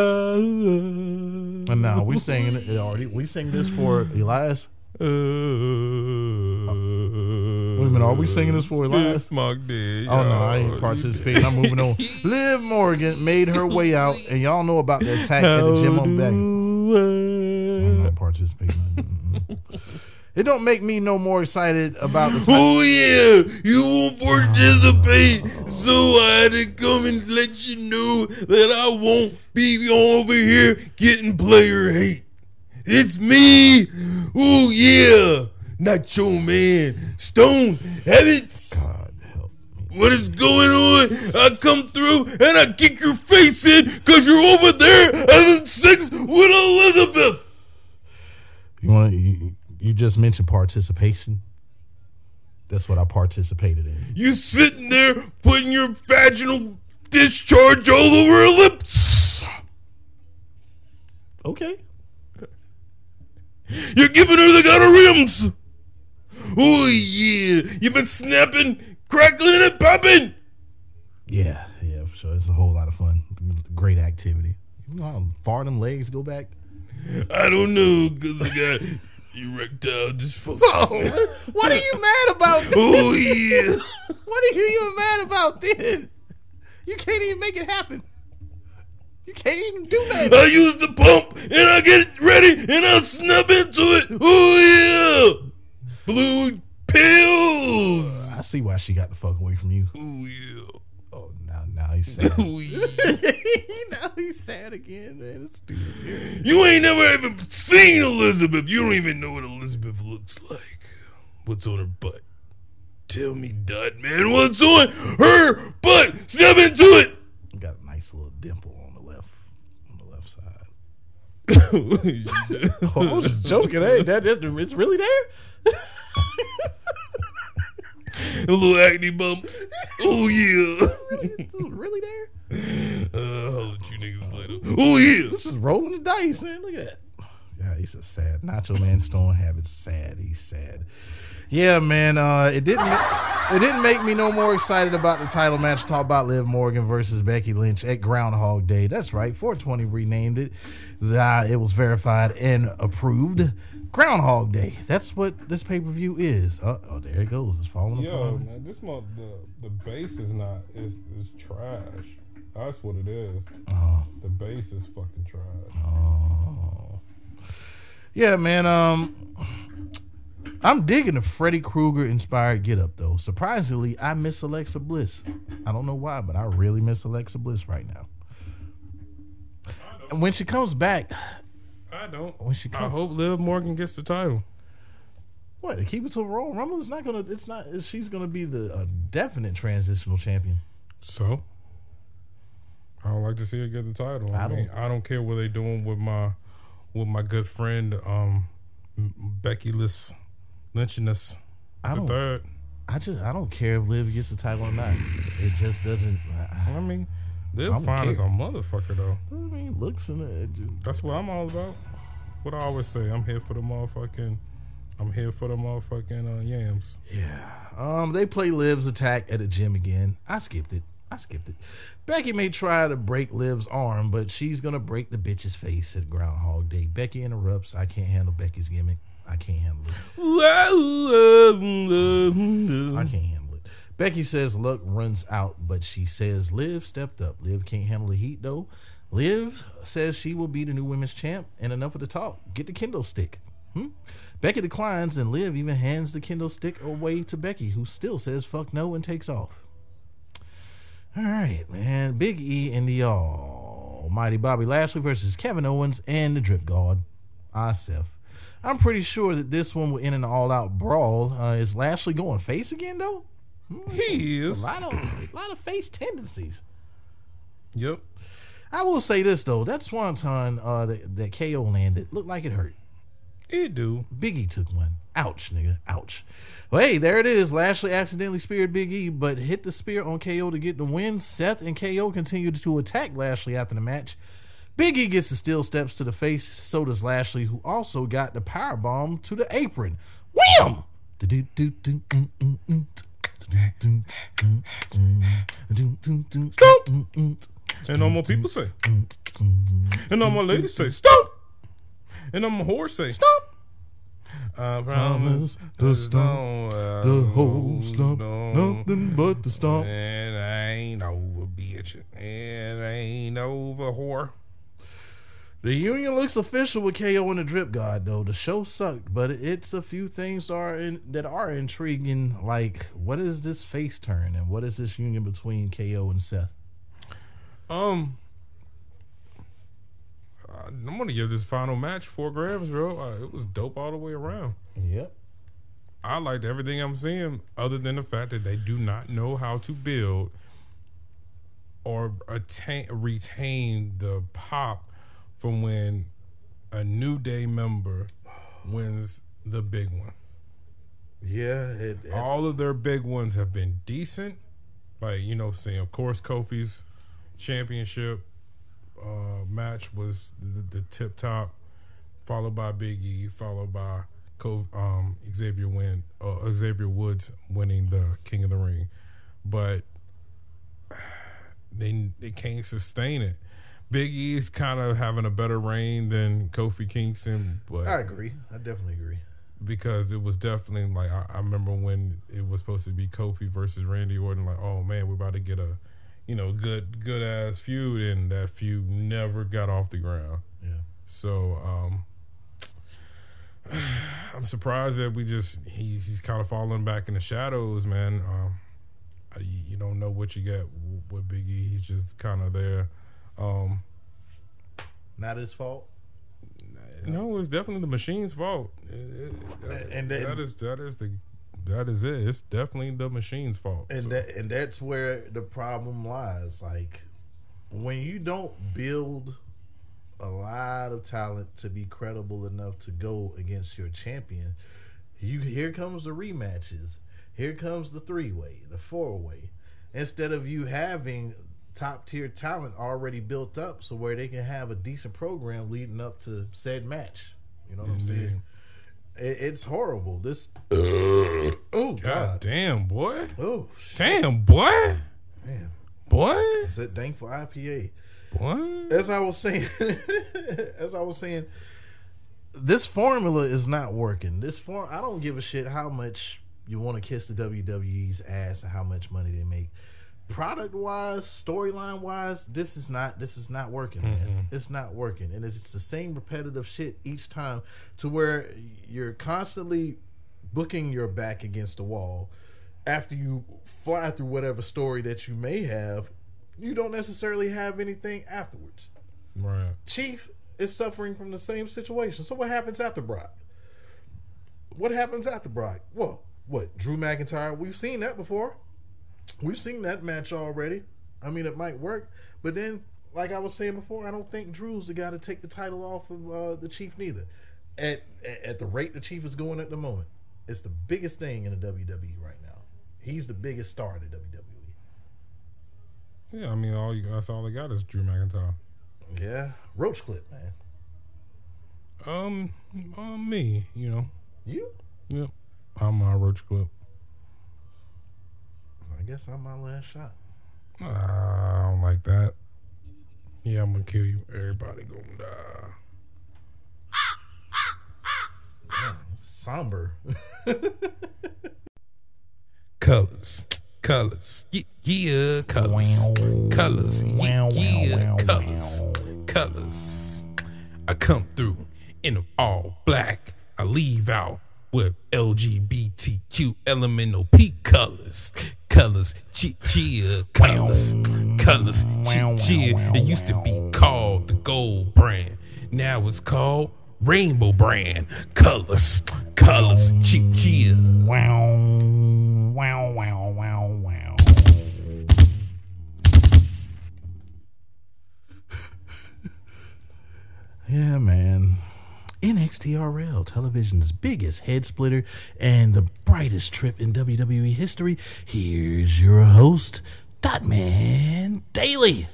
And now we singing it already. We sing this for Elias. Uh, Wait a minute, are we singing this for Elias? Mark did. Oh no, I ain't participating. I'm moving on. Liv Morgan made her way out, and y'all know about the attack at the gym on back. I'm not participating. It don't make me no more excited about the. Type- Oh yeah, you won't participate, so I had to come and let you know that I won't be over here getting player hate. It's me. Oh yeah, not your man, Stone Evans. God help me. what is going on? I come through and I kick your face in because you're over there having sex with Elizabeth. You want to? You, you just mentioned participation. That's what I participated in. You sitting there putting your vaginal discharge all over her lips. Okay. You're giving her the gonorrheums. Oh yeah, you've been snapping, crackling, and popping. Yeah, yeah, for sure. It's a whole lot of fun. Great activity. You know how far them legs go back? I don't know, cause I got erectile dysfunction. Oh, what are you mad about? Oh yeah. What are you even mad about then? You can't even make it happen. You can't even do that. I use the pump and I get it ready and I snap into it. Oh yeah. Blue pills. I see why she got the fuck away from you. Oh yeah. Oh, now now he's sad. Oh yeah. now he's sad again, man. It's stupid. You ain't never even seen Elizabeth. You don't even know what Elizabeth looks like. What's on her butt? Tell me, Dud Man, what's on her butt? Snap into it. Got a nice little dimple on the left, on the left side. Oh, I was joking. Hey, that, that it's really there. A little acne bump. Oh yeah. It's really there. Uh, I'll let you niggas later. Oh yeah. This is rolling the dice, man. Look at that. Yeah, he's a sad Nacho Man Stone Habits. Sad. He's sad. Yeah, man. Uh, it didn't. It didn't make me no more excited about the title match. Talk about Liv Morgan versus Becky Lynch at Groundhog Day. That's right. 420 renamed it. Uh, it was verified and approved. Groundhog Day. That's what this pay per view is. Uh, oh, there it goes. It's falling Yo, apart. Yo, man, this month the the base is not is is trash. That's what it is. Oh. The base is fucking trash. Oh. Yeah, man. Um, I'm digging the Freddy Krueger inspired get up though. Surprisingly, I miss Alexa Bliss. I don't know why, but I really miss Alexa Bliss right now. And when she comes back, I don't. When she comes, I hope Liv Morgan gets the title. what? To keep it to a Royal Rumble, it's not gonna. It's not. She's gonna be the definite transitional champion. So I don't like to see her get the title. I, I mean, don't- I don't care what they're doing with my with my good friend um Becky Lynch Lynchiness I the don't- third. I just. I don't care if Liv gets the title or not. It just doesn't. I, I mean, Liv I don't fine as a motherfucker though. I mean, looks and it just, That's what I'm all about. What I always say, I'm here for the motherfucking. I'm here for the motherfucking uh, yams. Yeah. Um, they play Liv's attack at the gym again. I skipped it. I skipped it. Becky may try to break Liv's arm, but she's gonna break the bitch's face at Groundhog Day. Becky interrupts. I can't handle Becky's gimmick. I can't handle it. I can't handle it. Becky says luck runs out, but she says Liv stepped up. Liv can't handle the heat though. Liv says she will be the new women's champ, and enough of the talk. Get the kendo stick. Hmm? Becky declines, and Liv even hands the kendo stick away to Becky, who still says fuck no and takes off. All right, man. Big E and the almighty Bobby Lashley versus Kevin Owens and the Drip God, Asif. I'm pretty sure that this one will end in an all-out brawl. Uh, is Lashley going face again, though? He A is. lot of a lot of face tendencies. Yep. I will say this though, that swanton uh, that, that KO landed looked like it hurt. It do. Biggie took one. Ouch, nigga. Ouch. Well, hey, there it is. Lashley accidentally speared Big E, but hit the spear on KO to get the win. Seth and KO continued to attack Lashley after the match. Big E gets the steel steps to the face. So does Lashley, who also got the power bomb to the apron. Wham! And no more people say. And no more ladies say, stop. And no more whores say, stop. I promise the stomp, stomp, The whole stump, nothing but the stump. And I ain't over, bitch. And I ain't over, whore. The union looks official with KO and the Drip God, though. The show sucked, but it's a few things that are in, that are intriguing. Like, what is this face turn, and what is this union between KO and Seth? Um, I'm gonna give this final match four grams, bro. Uh, it was dope all the way around. Yep. I liked everything I'm seeing, other than the fact that they do not know how to build or attain retain the pop from when a New Day member wins the big one. Yeah, it, it- All of their big ones have been decent. Like, you know, saying, of course, Kofi's championship uh, match was the, the tip top, followed by Big E, followed by Co- um, Xavier win, uh, Xavier Woods winning the King of the Ring. But they they can't sustain it. Big E's kind of having a better reign than Kofi Kingston, but I agree. I definitely agree. because it was definitely like I, I remember when it was supposed to be Kofi versus Randy Orton. Like, oh man, we're about to get a, you know, good good ass feud, and that feud never got off the ground. Yeah. So um, I'm surprised that we just he's he's kind of falling back in the shadows, man. Um, I- you you don't know what you get with Big E. He's just kind of there. Um, Not his fault. no, it's definitely the machine's fault. It- it- that- And then- that is that is the that is it. It's definitely the machine's fault. And So, that and that's where the problem lies. Like when you don't build a lot of talent to be credible enough to go against your champion, you here comes the rematches. Here comes the three way, the four way. Instead of you having top tier talent already built up so where they can have a decent program leading up to said match. You know what I'm saying? It, it's horrible. This uh, oh God god. damn, boy. Oh shit, Damn, boy. man. Boy. It's that thankful IPA. Boy. As I was saying, as I was saying, this formula is not working. This form, I don't give a shit how much you want to kiss the WWE's ass and how much money they make. Product wise, storyline wise, this is not this is not working, man. Mm-hmm. It's not working, and it's the same repetitive shit each time, to where you're constantly booking your back against the wall. After you fly through whatever story that you may have, you don't necessarily have anything afterwards. Right. Chief is suffering from the same situation. So what happens after Brock? What happens after Brock? Well, what Drew McIntyre? We've seen that before. We've seen that match already. I mean, it might work, but then, like I was saying before, I don't think Drew's the guy to take the title off of uh, the Chief neither. At at the rate the Chief is going at the moment, it's the biggest thing in the WWE right now. He's the biggest star in the WWE. Yeah, I mean, all you, that's all they got is Drew McIntyre. Yeah, Roach Clip, man. Um, uh, me, you know. You? Yep. I'm my roach clip. I guess I'm my last shot. Uh, I don't like that. Yeah, I'm gonna kill you. Everybody gonna die. Damn, somber. Colors. Colors. Yeah, yeah colors. Colors. Yeah, yeah, colors. Colors. I come through in all black. I leave out with LGBTQ elemental P colors. Colors. Chi chia colors. Colors. Chi chia. It used to be called the gold brand. Now it's called rainbow brand. Colors. Colors. Chi chia. Wow, wow, wow, wow, wow. Yeah, man. NXTRL, television's biggest head splitter and the brightest trip in WWE history. Here's your host, Dotman Daily.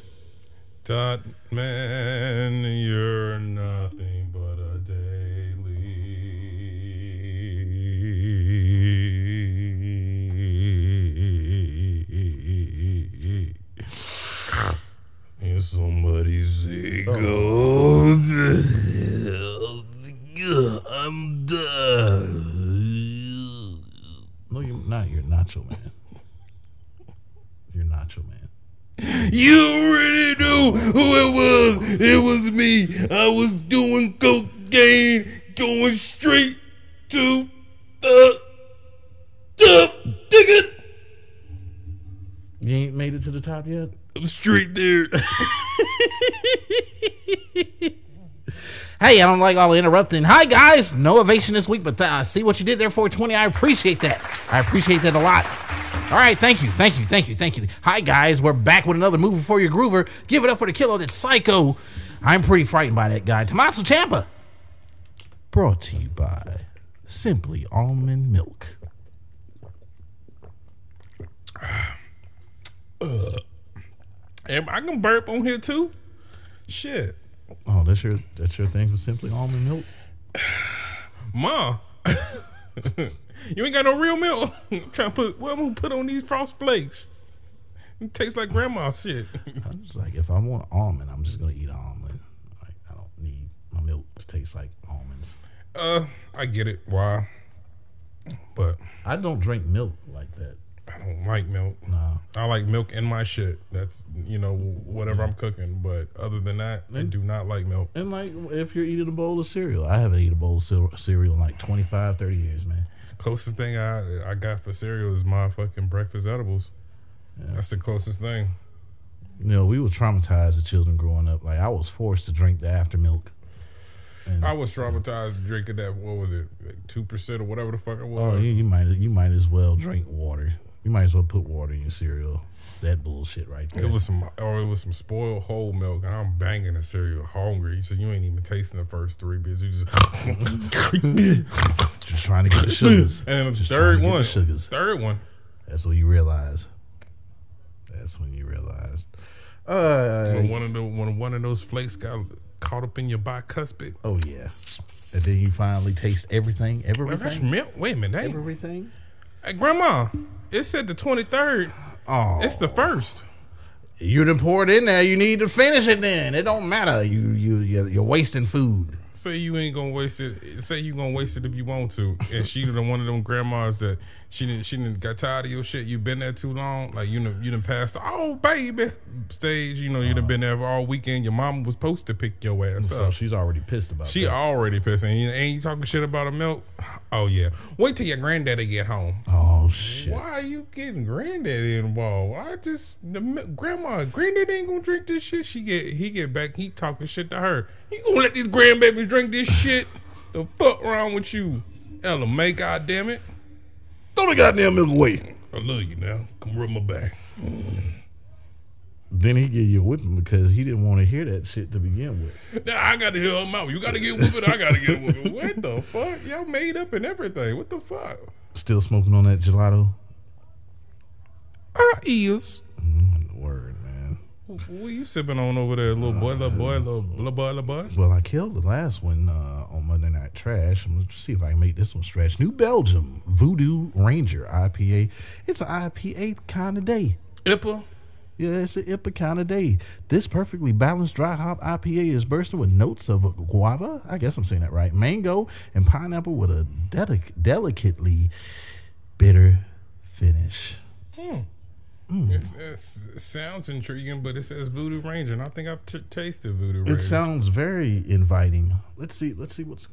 Dot man, you're nothing but a daily. And somebody's ego. Oh. I'm done. No, you're not. You're Nacho Man. You're Nacho Man. You already knew who it was. It was me. I was doing cocaine, going straight to the top. Dig it. You ain't made it to the top yet? I'm straight there. Hey, I don't like all the interrupting. Hi, guys. No ovation this week, but I see what you did there, 420. I appreciate that. I appreciate that a lot. All right, thank you, thank you, thank you, thank you. Hi, guys. We're back with another movie for your groover. Give it up for the killer that's psycho. I'm pretty frightened by that guy. Tommaso Ciampa. Brought to you by Simply Almond Milk. Uh, am I gonna burp on here too? Shit, Oh, that's your that's your thing for Simply Almond Milk. ma, you ain't got no real milk. I'm trying to put what I'm gonna put on these frost flakes. It tastes like grandma's shit. I'm just like, if I want almond, I'm just gonna eat almond. Like, I don't need my milk to taste like almonds. Uh, I get it. Why? But I don't drink milk like that. I don't like milk. No. I like milk in my shit. That's you know whatever I'm cooking. But other than that, I do not like milk. And like, if you're eating a bowl of cereal, I haven't eaten a bowl of cereal in like 25, 30 years, man. Closest thing I I got for cereal is my fucking breakfast edibles. That's the closest thing. You know, we were traumatized as children growing up. Like, I was forced to drink the after milk. And, I was traumatized drinking that. What was it? Two percent or whatever the fuck it oh, was. you, you might you might as well drink water. You might as well put water in your cereal. That bullshit right there. It was some, or it was some spoiled whole milk, and I'm banging the cereal, hungry. So you ain't even tasting the first three bits. You just, just trying to get the sugars. and then the Just third trying to get one, the sugars. third one. That's when you realize. That's when you realize. Uh, When one of the when one of those flakes got caught up in your bicuspid. oh yeah, and then you finally taste everything. Like, that's Everything. milk. Wait a minute, that Everything. Hey, Grandma, it said the twenty third. Oh, It's the first. you done poured in there. You need to finish it. Then it don't matter. You you you're, you're wasting food. Say you ain't gonna waste it. Say you gonna waste it if you want to. And she the one of them grandmas that she didn't she didn't got tired of your shit. You been there too long. Like you done you done passed the oh baby stage. You know you done been there all weekend. Your mom was supposed to pick your ass So up. she's already pissed about. She that. already pissing. Ain't ain't you talking shit about a milk? Oh yeah. Wait till your granddaddy get home. Oh shit. Why are you getting granddaddy involved? I just the grandma, granddaddy ain't gonna drink this shit. She get he get back, he talking shit to her. You gonna let these grandbabies drink this shit? The fuck wrong with you, Ella May? God damn it! Throw the goddamn milk away. I love you now. Come rub my back. Then he give you a whipping because he didn't want to hear that shit to begin with. Now I gotta hear him out. You gotta get whooping. I gotta get whooping. What the fuck? Y'all made up and everything. What the fuck? Still smoking on that gelato. I is. Mm, word, What you sipping on over there, little boy, little boy, little, little boy, little boy? Well, I killed the last one uh, on Monday Night Trash. I'm gonna see if I can make this one stretch. New Belgium Voodoo Ranger IPA. It's an IPA kind of day. Ippa. Yeah, it's an IPA kind of day. This perfectly balanced dry hop IPA is bursting with notes of guava. I guess I'm saying that right. Mango and pineapple with a delic- delicately bitter finish. It's, Mm. it's, it sounds intriguing, but it says Voodoo Ranger, and I think I've t- tasted Voodoo Ranger. It sounds very inviting. Let's see. Let's see what's.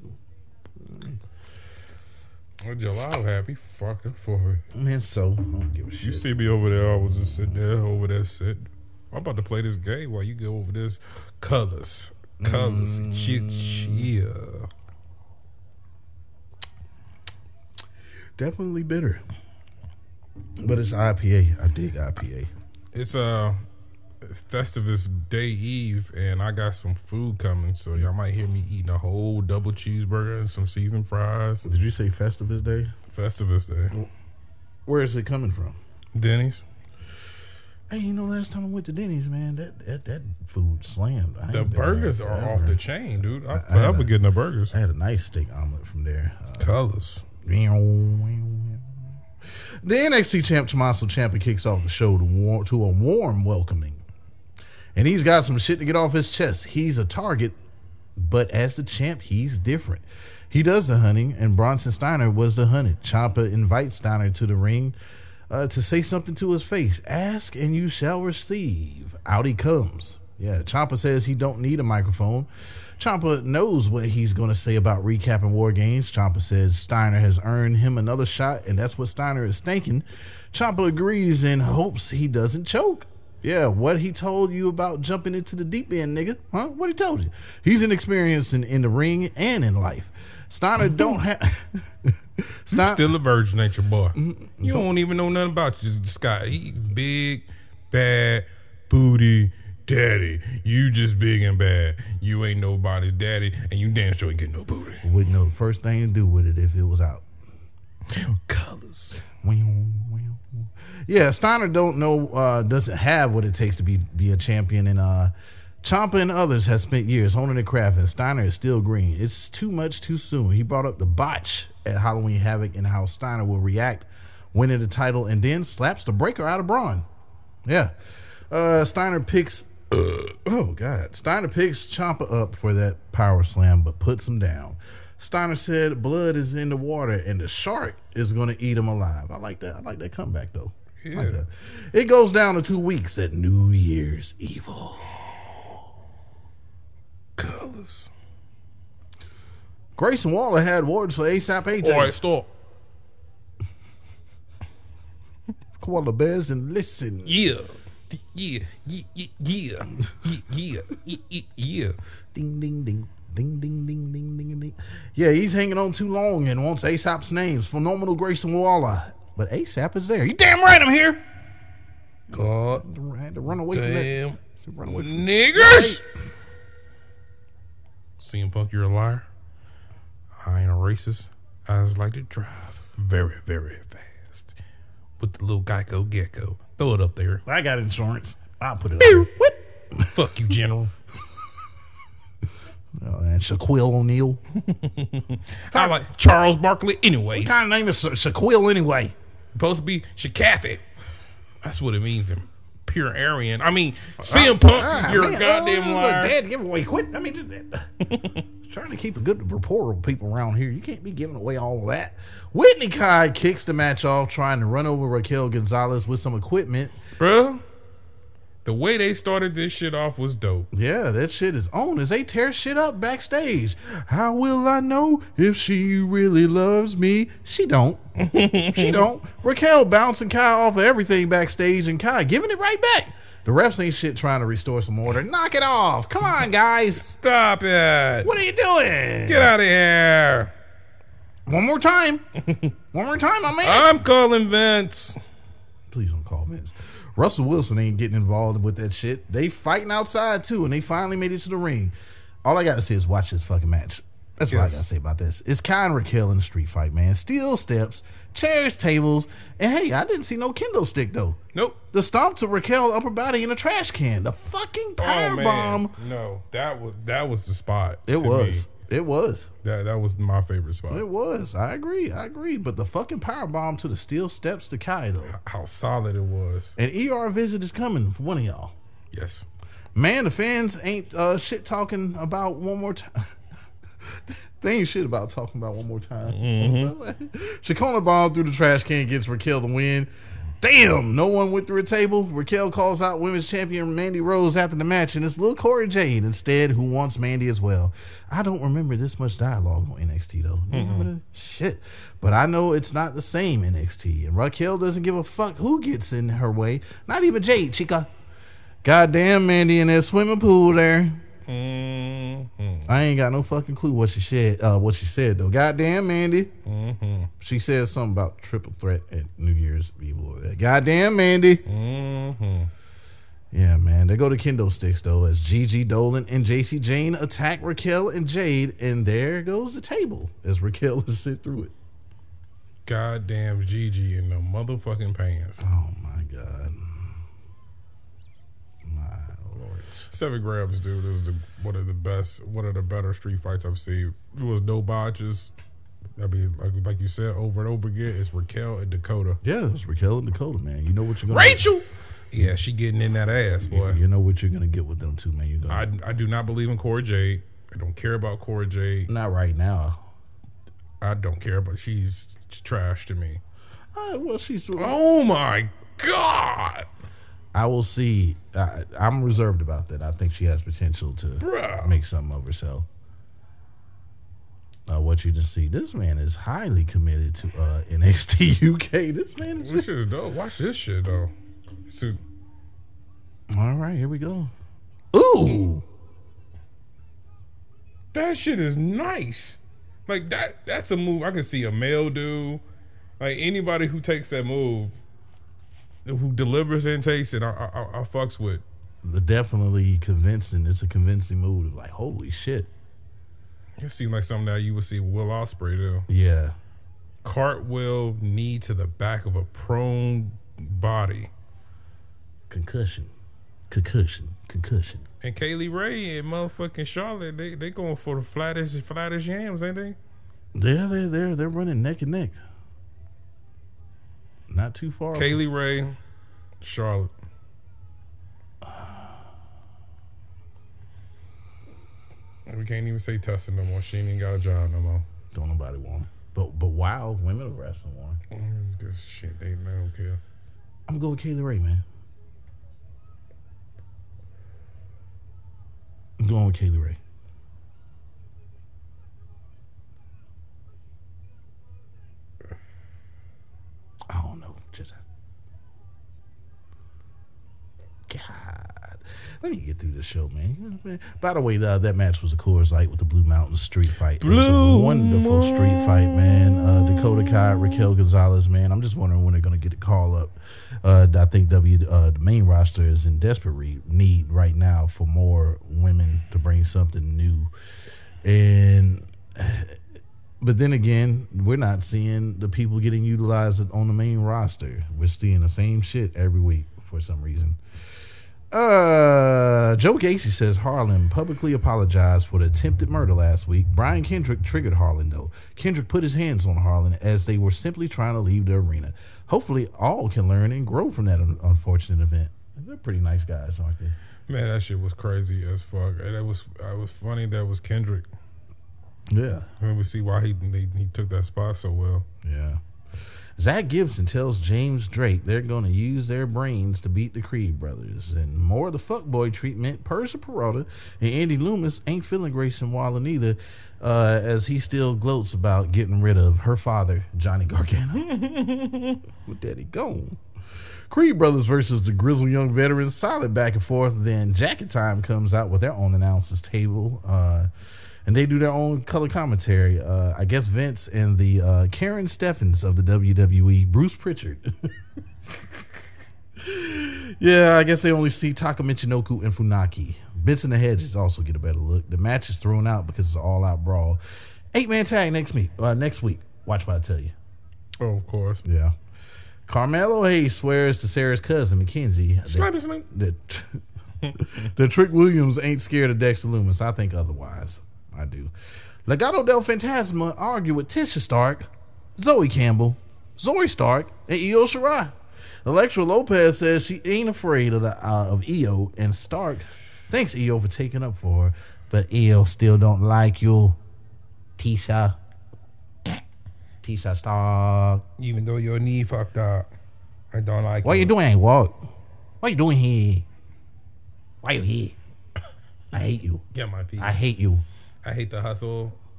well, Jalal happy. Fucked up for her. Man, so I don't give a shit. You see me over there, I was just sitting there, over there, sitting. I'm about to play this game while you go over this. Colors. Colors. Mm. Shit, yeah. Definitely bitter. But it's IPA. I dig IPA. It's uh, Festivus Day Eve, and I got some food coming, so y'all might hear me eating a whole double cheeseburger and some seasoned fries. Did you say Festivus Day? Festivus Day. Where is it coming from? Denny's. Hey, you know, last time I went to Denny's, man, that that, that food slammed. I The ain't been there burgers are off the chain, dude. I'm I had forever a- getting the burgers. I had a nice steak omelet from there. Uh, Colors. The NXT champ Tommaso Ciampa kicks off the show to, war- to a warm welcoming, and he's got some shit to get off his chest. He's a target, but as the champ, he's different. He does the hunting, and Bronson Steiner was the hunted. Ciampa invites Steiner to the ring uh, to say something to his face. Ask and you shall receive. Out he comes. Yeah, Ciampa says he don't need a microphone. Ciampa knows what he's going to say about recapping War Games. Ciampa says Steiner has earned him another shot, and that's what Steiner is thinking. Ciampa agrees and hopes he doesn't choke. Yeah, what he told you about jumping into the deep end, nigga? Huh? What he told you? He's inexperienced in, in the ring and in life. Steiner mm-hmm. don't have. Still a virgin, ain't your boy. You don't even know nothing about you. Got he big, bad, booty, daddy. You just big and bad. You ain't nobody's daddy, and you damn sure ain't get no booty. wouldn't know the first thing to do with it if it was out. Colors. Yeah, Steiner don't know, uh, doesn't have what it takes to be be a champion, and uh, Ciampa and others have spent years honing their craft, and Steiner is still green. It's too much too soon. He brought up the botch at Halloween Havoc and how Steiner will react winning the title, and then slaps the breaker out of Bron. Yeah, uh, Steiner picks. Oh God, Steiner picks Ciampa up for that power slam, but puts him down. Steiner said blood is in the water and the shark is going to eat him alive. I like that. I like that comeback though. Like Yeah. that. It goes down to two weeks at New Year's Evil. Colors. Grayson Waller had words for ASAP AJ. All right, stop. Koala Bears and listen. Yeah yeah, yeah, yeah, yeah, yeah, yeah. Ding, ding, ding. Ding, ding, ding, ding, ding, ding. Yeah, he's hanging on too long and wants ASAP's names. Phenomenal Grayson Waller. But ASAP is there. You damn right I'm here. God. I had to run away damn. from that. Run away from Niggers! That. CM Punk, you're a liar. I ain't a racist. I just like to drive very, very fast with the little Geico Gecko. Throw it up there. I got insurance. I'll put it up. there. Fuck you, General. Oh, and Shaquille O'Neal. I like Charles Barkley anyways. What kind of name is Sha- Shaquille anyway? Supposed to be Shakathi. That's what it means in pure Aryan. I mean, CM Punk, Ah, you're man, a goddamn liar. It's a dead giveaway. Quit. I mean, just, trying to keep a good rapport with people around here. You can't be giving away all of that. Whitney Kai kicks the match off, trying to run over Raquel Gonzalez with some equipment. Bruh, the way they started this shit off was dope. Yeah, that shit is on as they tear shit up backstage. How will I know if she really loves me? She don't. she don't. Raquel bouncing Kai off of everything backstage and Kai giving it right back. The refs ain't shit trying to restore some order. Knock it off. Come on, guys. Stop it. What are you doing? Get out of here. One more time. One more time, my man. I'm calling Vince. Please don't call Vince. Russell Wilson ain't getting involved with that shit. They fighting outside too, and they finally made it to the ring. All I gotta say is watch this fucking match. That's what I gotta say about this. It's kind of Raquel in the street fight, man. Steel steps, chairs, tables, and hey, I didn't see no kendo stick though. Nope. The stomp to Raquel upper body in a trash can. The fucking power oh, bomb. No, that was that was the spot. It was. me. It was. That that was my favorite spot. It was. I agree. I agree. But the fucking power bomb to the steel steps to Kai though. How solid it was. An ER visit is coming for one of y'all. Yes. Man, the fans ain't uh, shit talking about one more time. they ain't shit about talking about one more time. Shakona bomb through the trash can gets Raquel the win. Damn, no one went through a table. Raquel calls out women's champion Mandy Rose after the match, and it's little Cora Jade instead who wants Mandy as well. I don't remember this much dialogue on NXT though. That? Mm-hmm. Shit. But I know it's not the same NXT, and Raquel doesn't give a fuck who gets in her way. Not even Jade, chica. Goddamn Mandy in that swimming pool there. Mm-hmm. I ain't got no fucking clue what she said. Uh, what she said though. Goddamn Mandy. Mm-hmm. She said something about triple threat at New Year's Evil. Goddamn Mandy. Mm-hmm. Yeah, man. They go to kendo sticks though as Gigi Dolan and Jacy Jayne attack Raquel and Jade, and there goes the table as Raquel is sit through it. Goddamn Gigi in the motherfucking pants. Oh my god. My lord. Seven grams, dude. It was the, one of the best, one of the better street fights I've seen. It was no botches. I mean, like, like you said over and over again, it's Raquel and Dakota. Yeah, it's Raquel and Dakota, man. You know what you're gonna Rachel. Yeah, she getting in that ass, boy. You know what you're gonna get with them two, man. You're gonna I I do not believe in Cora Jade. I don't care about Cora Jade. not right now. I don't care, but she's trash to me. Uh, well, she's. Oh my god, I will see. I, I'm reserved about that. I think she has potential to Bruh. make something of herself. Uh, what you just see, this man is highly committed to uh, NXT UK. This man is this shit is dope. Watch this shit though. So, All right, here we go. Ooh. That shit is nice. Like that. That's a move I can see a male do. Like anybody who takes that move, who delivers and takes it, I, I, I, fucks with. The definitely convincing. It's a convincing move. Like, holy shit. It seems like something that you would see Will Ospreay do. Yeah. Cartwheel knee to the back of a prone body. Concussion. Concussion. Concussion. And Kay Lee Ray and motherfucking Charlotte, they they going for the flattest flattest yams, ain't they? Yeah, they're they're they're running neck and neck. Not too far. Kay Lee Ray, Charlotte. We can't even say Tessa no more. She ain't even got a job no more. Don't nobody want 'em. But but wow, women are wrestling. Mm, This shit, they, they don't care. I'm gonna go with Kay Lee Ray, man. I'm going with Kay Lee Ray. I don't know. Just God. Let me get through this show, man. By the way, uh, that match was a Coors Light with the Blue Mountain Street Fight. It was a Blue wonderful street fight, man. Uh, Dakota Kai, Raquel Gonzalez, man. I'm just wondering when they're going to get a call up. Uh, I think W uh, the main roster is in desperate need right now for more women to bring something new, and but then again, we're not seeing the people getting utilized on the main roster. We're seeing the same shit every week for some reason. Uh, Joe Gacy says Harland publicly apologized for the attempted murder last week. Brian Kendrick triggered Harland, though. Kendrick put his hands on Harland as they were simply trying to leave the arena. Hopefully, all can learn and grow from that un- unfortunate event. They're pretty nice guys, aren't they? Man, that shit was crazy as fuck. It was it was funny that was Kendrick. Yeah. And we see why he they, he took that spot so well. Yeah. Zach Gibson tells James Drake they're going to use their brains to beat the Creed brothers. And more of the fuckboy treatment. Persia Pirotta and Andy Lumis ain't feeling Grayson Waller neither, uh, as he still gloats about getting rid of her father, Johnny Gargano. With Daddy gone. Creed Brothers versus the Grizzled Young Veterans, solid back and forth. Then Jacket Time comes out with their own announcers table. Uh, and they do their own color commentary. Uh, I guess Vince and the uh, Karen Steffens of the WWE, Bruce Pritchard. yeah, I guess they only see Taka Michinoku and Funaki. Vince and the Hedges also get a better look. The match is thrown out because it's an all-out brawl. Eight man tag next week. Uh, next week. Watch what I tell you. Oh, of course. Yeah. Carmelo Hayes swears to Sarah's cousin Mackenzie that, that, that Trick Williams ain't scared of Dexter Lumis. I think otherwise. I do. Legado del Fantasma argue with Tisha Stark, Zoe Campbell, Zoey Stark, and Io Shirai. Elektra Lopez says she ain't afraid of the uh, of Io, and Stark thanks Io for taking up for her, but Io still don't like you, Tisha. Tisha Stark. Even though your knee fucked up, I don't like What you doing? What? What you doing here? Why you here? I hate you. Get my piece. I hate you. I hate the hustle.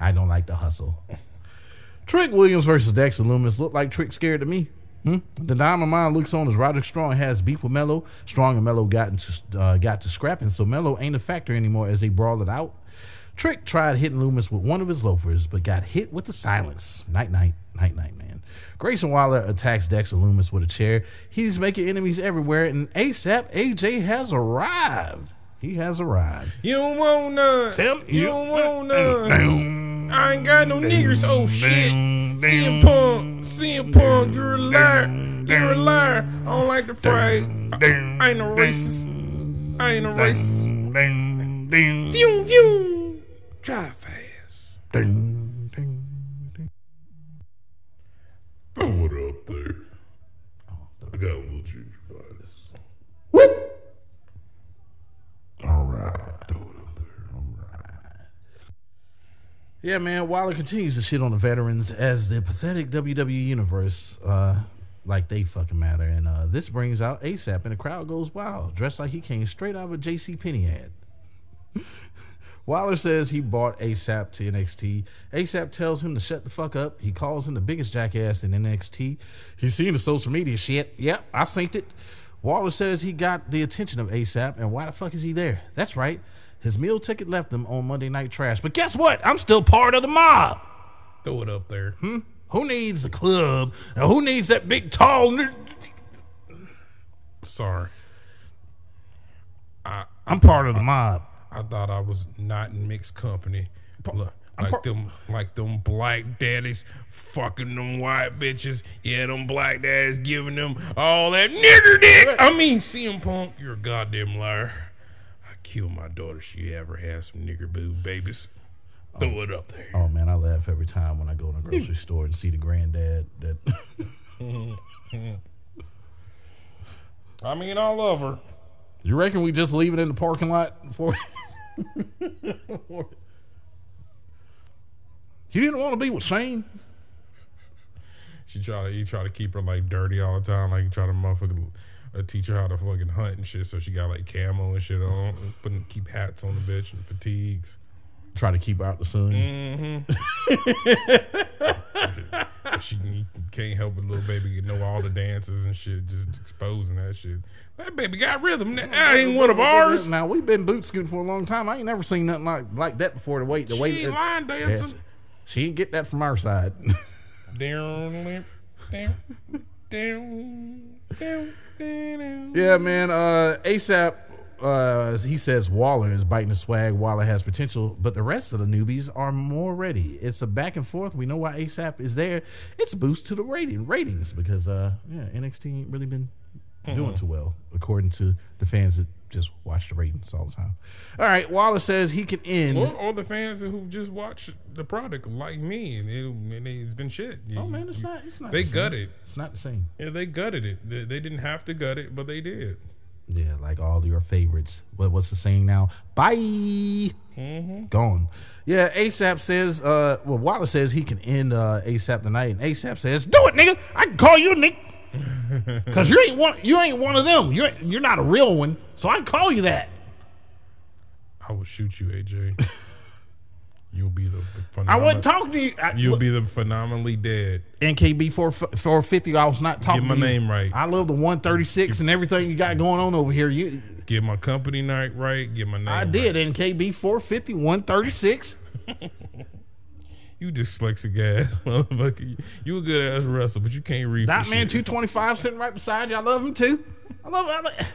I don't like the hustle. Trick Williams versus Dexter Lumis looked like Trick scared to me. Hmm? The Diamond Mine looks on as Roderick Strong has beef with Mello. Strong and Mello got into, uh, got to scrapping, so Mello ain't a factor anymore as they brawl it out. Trick tried hitting Lumis with one of his loafers, but got hit with the silence. Night, night, night, night, man. Grayson Waller attacks Dexter Lumis with a chair. He's making enemies everywhere, and ASAP AJ has arrived. He has arrived. You don't want none. Tell- me. you don't want none. I ain't got no niggers. Oh shit. CM Punk. CM Punk. You're a liar. You're a liar. I don't like the phrase. I, I ain't no racist. I ain't no racist. Ding ding. Drive fast. Throw it up there. I got a little juice for this. All right. Throw it up there. All right. Yeah, man. Waller continues to shit on the veterans as the pathetic WWE universe, uh, like they fucking matter. And uh, this brings out ASAP, and the crowd goes wild, dressed like he came straight out of a J.C. Penney ad. Waller says he bought ASAP to NXT. ASAP tells him to shut the fuck up. He calls him the biggest jackass in NXT. He's seen the social media shit. Yep, I synced it. Waller says he got the attention of ASAP, and why the fuck is he there? That's right. His meal ticket left him on Monday Night Trash. But guess what? I'm still part of the mob. Throw it up there. Hmm? Who needs a club? And who needs that big tall? Sorry. I'm part of the mob. I thought I was not in mixed company. Look, like part- them, like them black daddies fucking them white bitches. Yeah, them black daddies giving them all that nigger dick. I mean, CM Punk, you're a goddamn liar. I killed my daughter. She ever had some nigger boo babies. Throw oh. it up there. Oh man, I laugh every time when I go in a grocery store and see the granddad that I mean, I love her. You reckon we just leave it in the parking lot for You didn't want to be with Shane? She try to, he try to keep her like dirty all the time. Like he try to motherfucking uh, teach her how to fucking hunt and shit. So she got like camo and shit on, putting keep hats on the bitch and fatigues. Try to keep out the sun. she he can't help it, little baby You know all the dances and shit, just exposing that shit. That baby got rhythm. That ain't one of ours. Now we've been boot scooting for a long time. I ain't never seen nothing like like that before. The wait, the way She wait. ain't line dancing. Yes. She ain't get that from our side. Down, down, down, down. Yeah, man. Uh, ASAP, uh, he says Waller is biting the swag. Waller has potential, but the rest of the newbies are more ready. It's a back and forth. We know why ASAP is there. It's a boost to the rating ratings because uh, yeah, NXT ain't really been doing too well according to the fans that just watch the ratings all the time. All right, Wallace says he can end. Or, or the fans who just watch the product like me, and, it, and it's been shit. oh man, it's You- not. It's not. They the gutted. It's not the same. Yeah, they gutted it. They, they didn't have to gut it, but they did. Yeah, like all your favorites. What what's the saying now? Bye. Gone. Yeah, ASAP says. Uh, well, Wallace says he can end uh, ASAP tonight, and ASAP says, "Do it, nigga. I can call you, Nick, because you ain't one. You ain't one of them. You're you're not a real one. So I call you that. I will shoot you, AJ. You'll be the, the I wasn't talking to you. I, You'll be the phenomenally dead. NKB four four fifty. I was not talking. my to you. name right. I love the one thirty six and everything you got going on over here. You, Get my company night right. Get my name. I did NKB 450 136. You dyslexic ass motherfucker. You- a good ass wrestler, but you can't read. That man, 225 sitting right beside you. I love him too. I love I,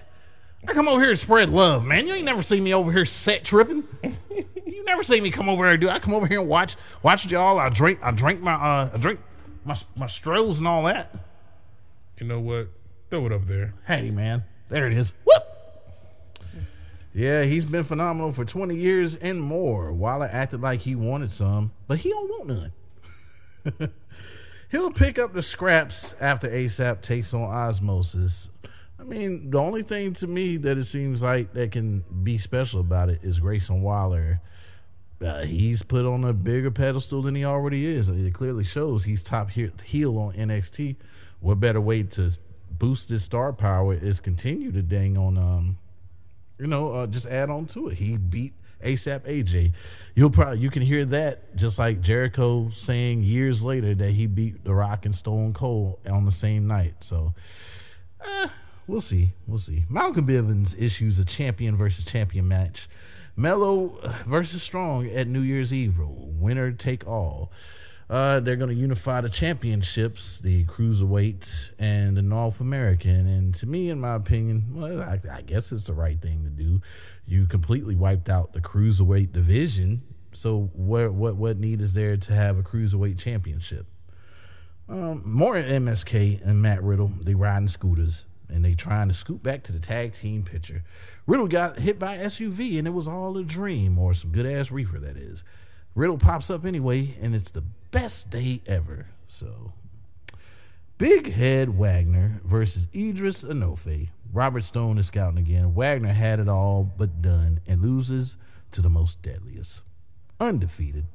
I come over here and spread love, man. You ain't never seen me over here set tripping. you never see me come over here and do. I come over here and watch watch y'all. I drink I drink my uh I drink my my strolls and all that. You know what? Throw it up there. Hey man, there it is. Whoop. Yeah, he's been phenomenal for 20 years and more. Waller acted like he wanted some, but he don't want none. He'll pick up the scraps after ASAP takes on Osmosis. I mean, the only thing to me that it seems like that can be special about it is Grayson Waller. Uh, he's put on a bigger pedestal than he already is. It clearly shows he's top he- heel on NXT. What better way to boost his star power is continue to dang on, um, you know, uh, just add on to it. He beat ASAP AJ. You'll probably you can hear that just like Jericho saying years later that he beat The Rock and Stone Cold on the same night. So, uh, we'll see. We'll see. Malcolm Bivens issues a champion versus champion match. Mello versus Strong at New Year's Eve. Winner take all. Uh, they're going to unify the championships, the cruiserweight and the North American. And to me, in my opinion, well, I, I guess it's the right thing to do. You completely wiped out the cruiserweight division. So what what what need is there to have a cruiserweight championship? Um, more MSK and Matt Riddle. They riding scooters and they trying to scoot back to the tag team picture. Riddle got hit by SUV and it was all a dream or some good ass reefer that is. Riddle pops up anyway and it's the best day ever. So Big Head Wagner versus Idris Enofe. Robert Stone is scouting again. Wagner had it all but done and loses to the most deadliest. Undefeated,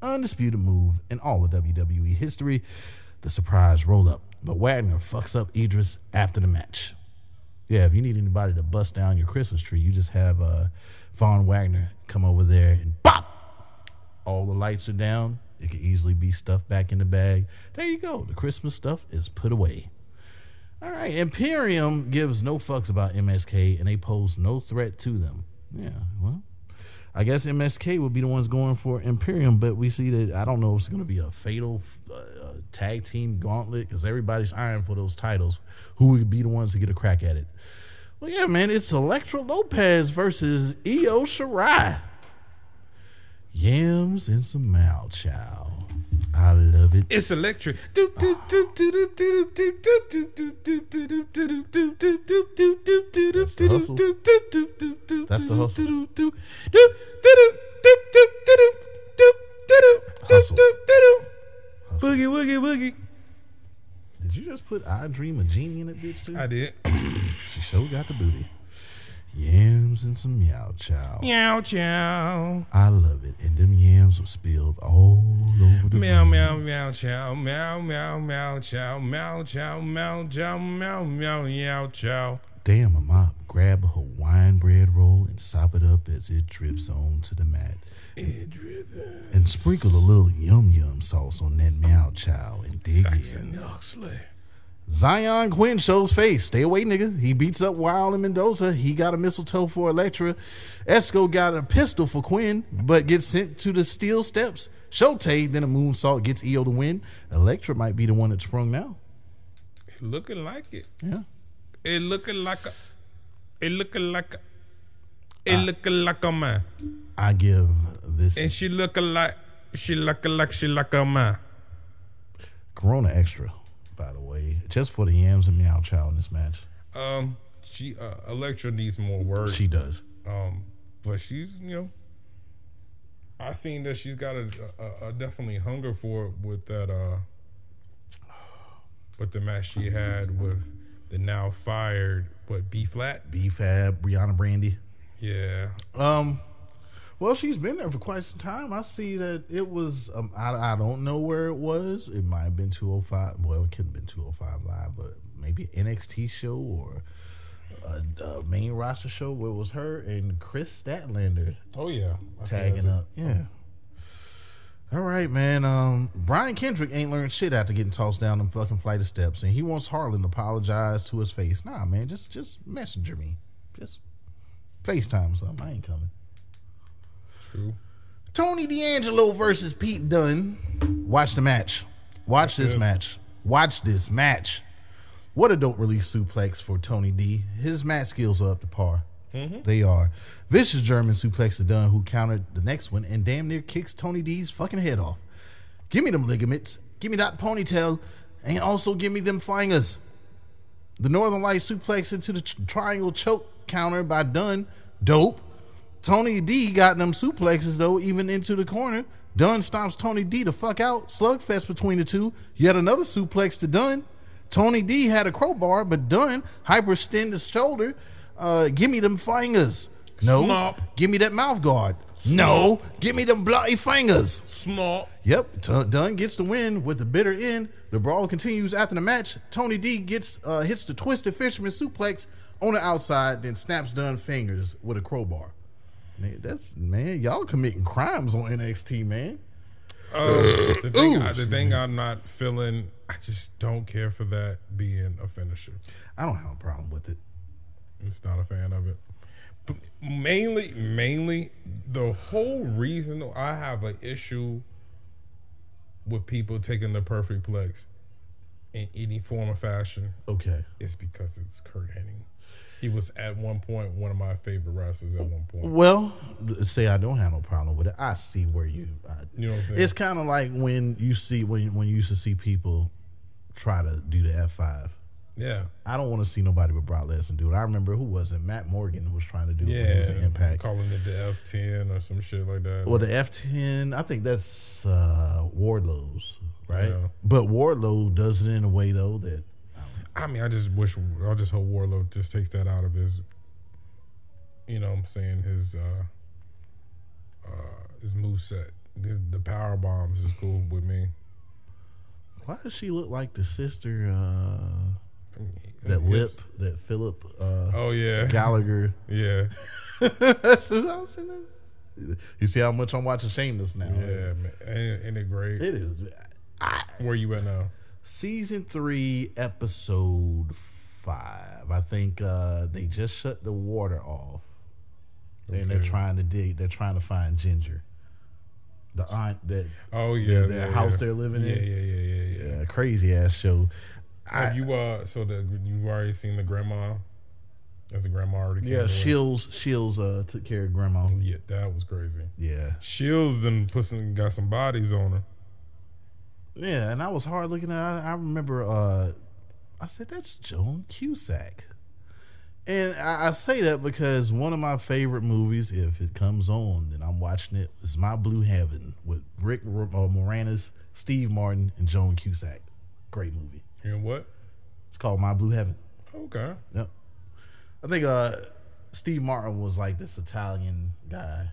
undisputed move in all of WWE history. The surprise roll up. But Wagner fucks up Idris after the match. Yeah, if you need anybody to bust down your Christmas tree, you just have uh, Von Wagner come over there and pop. All the lights are down. It could easily be stuffed back in the bag. There you go. The Christmas stuff is put away. All right, Imperium gives no fucks about MSK and they pose no threat to them. Yeah, well, I guess MSK would be the ones going for Imperium, but we see that I don't know if it's going to be a fatal uh, uh, tag team gauntlet because everybody's iron for those titles. Who would be the ones to get a crack at it? Well, yeah, man, it's Elektra Lopez versus Io Shirai. Yams and some Mal Chow. I love it. It's electric. That's the hustle. That's the hustle. Hustle. Boogie, woogie, woogie. Did you just put I Dream a Genie in it, bitch, too? I did. She sure got the booty. Yams and some Meow Chow. Meow, chow. I love it. And them yams were spilled all over the Meow, room. meow, meow, chow. Meow, meow, meow, chow. Meow, chow, meow, chow. Meow, meow, meow, chow. Damn, a mop grab a Hawaiian bread roll and sop it up as it drips onto the mat. And sprinkle a little yum yum sauce on that meow chow and dig Saxon in. Oxley. Zion Quinn shows face. Stay away, nigga. He beats up Wilde and Mendoza. He got a mistletoe for Elektra. Esco got a pistol for Quinn, but gets sent to the steel steps. Shote then a moonsault gets EO to win. Elektra might be the one that sprung now. It looking like it. Yeah. It looking like a. It looking like a. It looking like a man. I give this And she looking like. She looking like she look like a man. Corona extra, by the way, just for the yams and meow chow in this match. Um, she uh, Elektra needs more work. She does. Um, but she's you know, I seen that she's got a, a, a definitely hunger for it with that uh, with the match she had with the now fired what B flat. B Fab, Briana Brandy. Yeah, Um, well, she's been there for quite some time. I see that it was. Um, I I don't know where it was. It might have been two hundred five. Well, it could have been two hundred five live, but maybe an NXT show or a, a main roster show where it was her and Kris Statlander oh yeah, I tagging up. Yeah. All right, man. Um, Brian Kendrick ain't learned shit after getting tossed down them fucking flight of steps, and he wants Harland to apologize to his face. Nah, man, just just messenger me, just FaceTime or something. I ain't coming. True. Tony D'Angelo versus Pete Dunne. Watch the match. Watch this match. Watch this match. What a dope release suplex for Tony D. His match skills are up to par. Mm-hmm. They are. Vicious German suplex to Dunne, who countered the next one and damn near kicks Tony D's fucking head off. Give me them ligaments. Give me that ponytail. And also give me them fingers. The Northern Light suplex into the triangle choke counter by Dunne. Dope. Tony D got them suplexes though, even into the corner. Dunne stomps Tony D to fuck out. Slugfest between the two. Yet another suplex to Dunne. Tony D had a crowbar, but Dunne hyperextend his shoulder. Uh, give me them fingers. No. Give me that mouth guard. No. Give me them bloody fingers. Small. Yep, T- Dunne gets the win with the bitter end. The brawl continues after the match. Tony D gets uh, hits the twisted fisherman suplex on the outside, then snaps Dunne fingers with a crowbar. Man, that's man, y'all committing crimes on NXT, man. Uh, the thing, Ooh, I, the thing I'm not feeling, I just don't care for that being a finisher. I don't have a problem with it. It's not a fan of it. But mainly, mainly, the whole reason I have an issue with people taking the perfect plex in any form or fashion Okay. is because it's Curt Hennig. He was at one point one of my favorite wrestlers at one point. Well, say I don't have no problem with it. I see where you. I, You know what I'm saying? It's kind of like when you see when when you used to see people try to do the F five. Yeah. I don't want to see nobody but Brock Lesnar do it. I remember who was it? Matt Morgan was trying to do it when he was Yeah. Impact. Calling it the F10 or some shit like that. Well, the F10, I think that's uh, Wardlow's, right? Yeah. But Wardlow does it in a way though that I mean, I just wish I just hope Wardlow just takes that out of his, you know, what I'm saying his uh, uh, his move set. The, the power bombs is cool with me. why does she look like the sister? Uh, That lip, that Philip uh, Oh yeah, Gallagher. yeah, That's what I'm saying. You see how much I'm watching Shameless now? yeah. Man. Ain't, ain't it great? It is. I, Where you at now? Season three, episode five. I think uh, they just shut the water off, and they're trying to dig. They're trying to find Ginger, the aunt that Oh yeah, the yeah, house yeah. they're living yeah, in. Yeah, yeah, yeah, yeah. uh, crazy ass show. Have you uh? So the you've already seen the grandma? As the grandma already? came Yeah, away? Shields Shields uh, took care of Grandma. Yeah, that was crazy. Yeah, Shields done put some got some bodies on her. Yeah, and I was hard looking at. I, I remember. uh I said that's Joan Cusack, and I, I say that because one of my favorite movies, if it comes on, then I'm watching it. Is My Blue Heaven with Rick uh, Moranis, Steve Martin, and Joan Cusack. Great movie. Know what? It's called My Blue Heaven. Okay. Yep. I think uh Steve Martin was like this Italian guy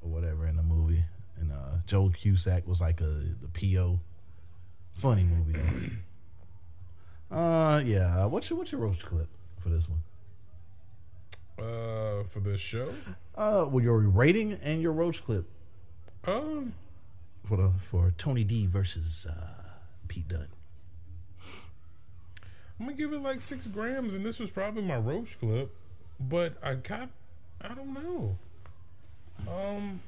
or whatever in the movie. And uh Joe Cusack was like a the PO. Funny movie though. uh yeah. What's your what's your roast clip for this one? Uh, for this show, Uh well your rating and your roast clip um, for the for Tony D versus uh Pete Dunne. I'm gonna give it like six grams, and this was probably my roach clip, but I got, I don't know. Um,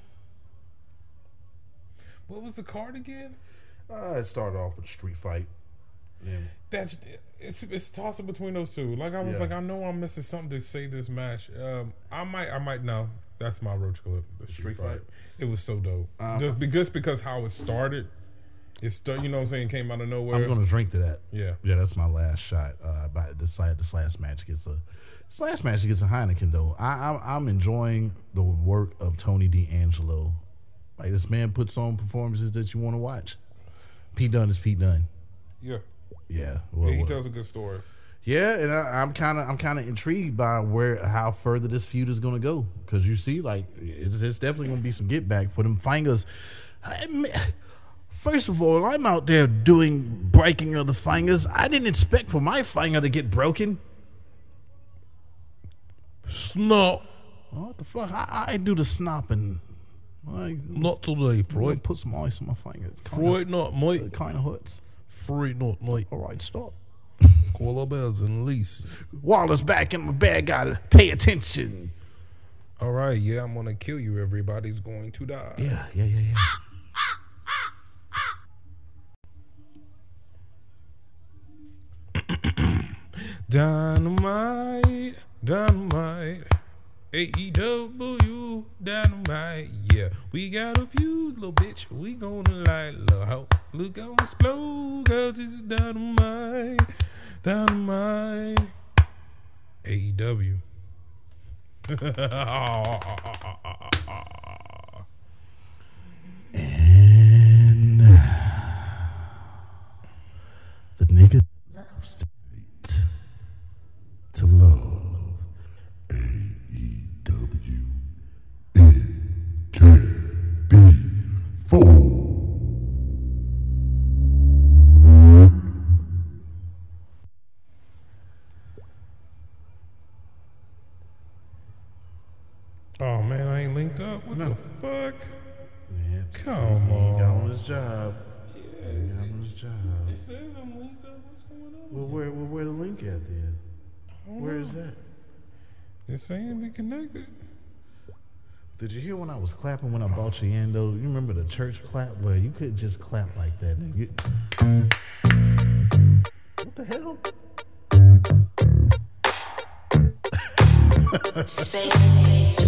what was the card again? Uh it started off with a street fight. Yeah. That it's it's tossing between those two. Like I was Yeah. like, I know I'm missing something to say this match. Um, I might, I might know. That's my roach clip. The street, Street fight. fight? It was so dope. Uh, just because because how it started. It start, you know what I'm saying, came out of nowhere. I'm gonna drink to that. yeah. Yeah, that's my last shot. Uh, by this last, this last match gets a this last match gets a Heineken though. I, I'm I'm enjoying the work of Tony D'Angelo. Like this man puts on performances that you want to watch. Pete Dunne is Pete Dunne. Yeah. Yeah, well, he well. tells a good story. yeah, and I, I'm kind of I'm kind of intrigued by where how further this feud is going to go because you see, like it's, it's definitely going to be some get back for them fingers. I mean, First of all, I'm out there doing breaking of the fingers. I didn't expect for my finger to get broken. Snot. What the fuck? I, I do the snopping. I, Not today, Freud. put some ice on my finger. It Freud not, mate. It kind of hurts. Freud not, mate. All right, stop. Call our bells and lease. Wallace back in my bag. Gotta pay attention. All right, yeah, I'm gonna kill you. Everybody's going to die. Yeah, yeah, yeah, yeah. Dynamite, dynamite. AEW, dynamite. Yeah, we got a few little bitch. We gonna light little hoe. Look on explode, cause it's dynamite, dynamite. AEW. And uh, the nigga straight to love. Where is that? It's saying we connected. Did you hear when I was clapping when I bought you in though? You remember the church clap where you couldn't just clap like that. nigga. What the hell? Space Space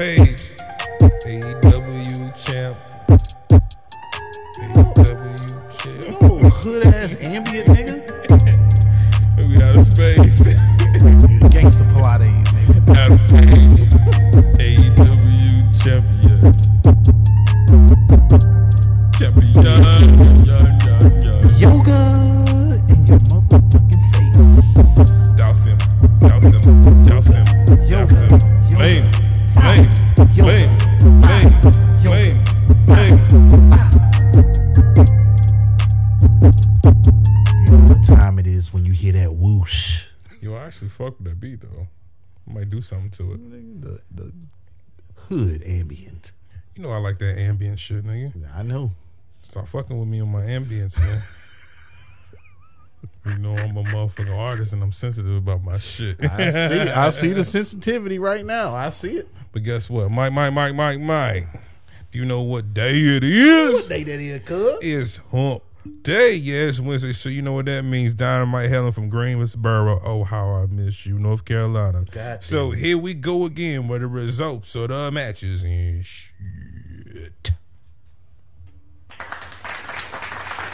Production. Fucking with me on my ambience, man. you know I'm a motherfucking artist and I'm sensitive about my shit. I see. I see the sensitivity right now. I see it. But guess what? Mike, Mike, Mike, Mike, Mike. Do you know what day it is? What day that is, cuz. It's hump day. Yes, Wednesday. So you know what that means. Dynamite Helen from Greensboro. Oh, how I miss you, North Carolina. God so damn. here we go again with the results of the matches and shit.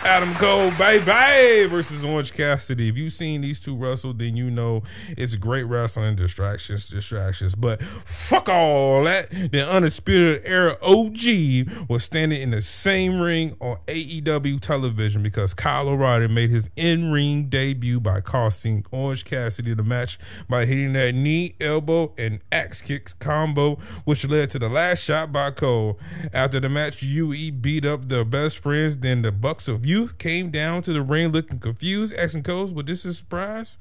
Adam Cole, baby, versus Orange Cassidy. If you've seen these two wrestle, then you know it's great wrestling. Distractions, distractions. But fuck all that. The Undisputed Era OG was standing in the same ring on AEW television because Kyle O'Reilly made his in ring debut by costing Orange Cassidy the match by hitting that knee, elbow, and axe kicks combo, which led to the last shot by Cole. After the match, UE beat up the best friends. Then the Bucks of Youth came down to the ring looking confused, asking Cole, "Was this a surprise?"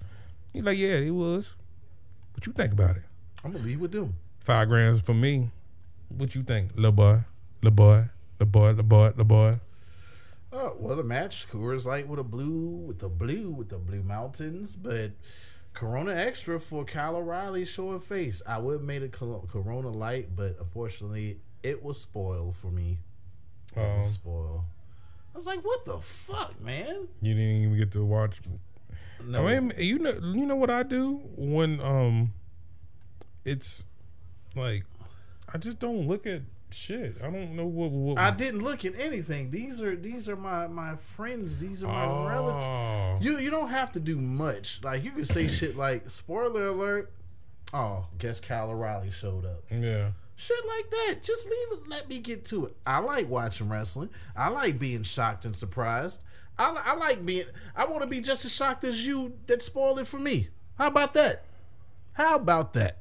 He's like, "Yeah, it was." What you think about it? I'm gonna leave with them. Five grands for me. What you think, little boy, little boy, little boy, little boy, little boy? Oh well, the match Coors Light with a blue, with the blue, with the blue mountains, but Corona Extra for Kyle O'Reilly showing face. I would have made it Corona Light, but unfortunately, it was spoiled for me. Um, spoiled. I was like, "What the fuck, man?" You didn't even get to watch. No, I mean, you know, you know what I do when um, it's like I just don't look at shit. I don't know what. what I didn't look at anything. These are these are my my friends. These are my relatives. Oh. You you don't have to do much. Like you can say shit like spoiler alert. Oh, guess Kyle O'Reilly showed up. Yeah. Shit like that. Just leave it. Let me get to it. I like watching wrestling. I like being shocked and surprised. I, I like being. I want to be just as shocked as you that spoiled it for me. How about that? How about that?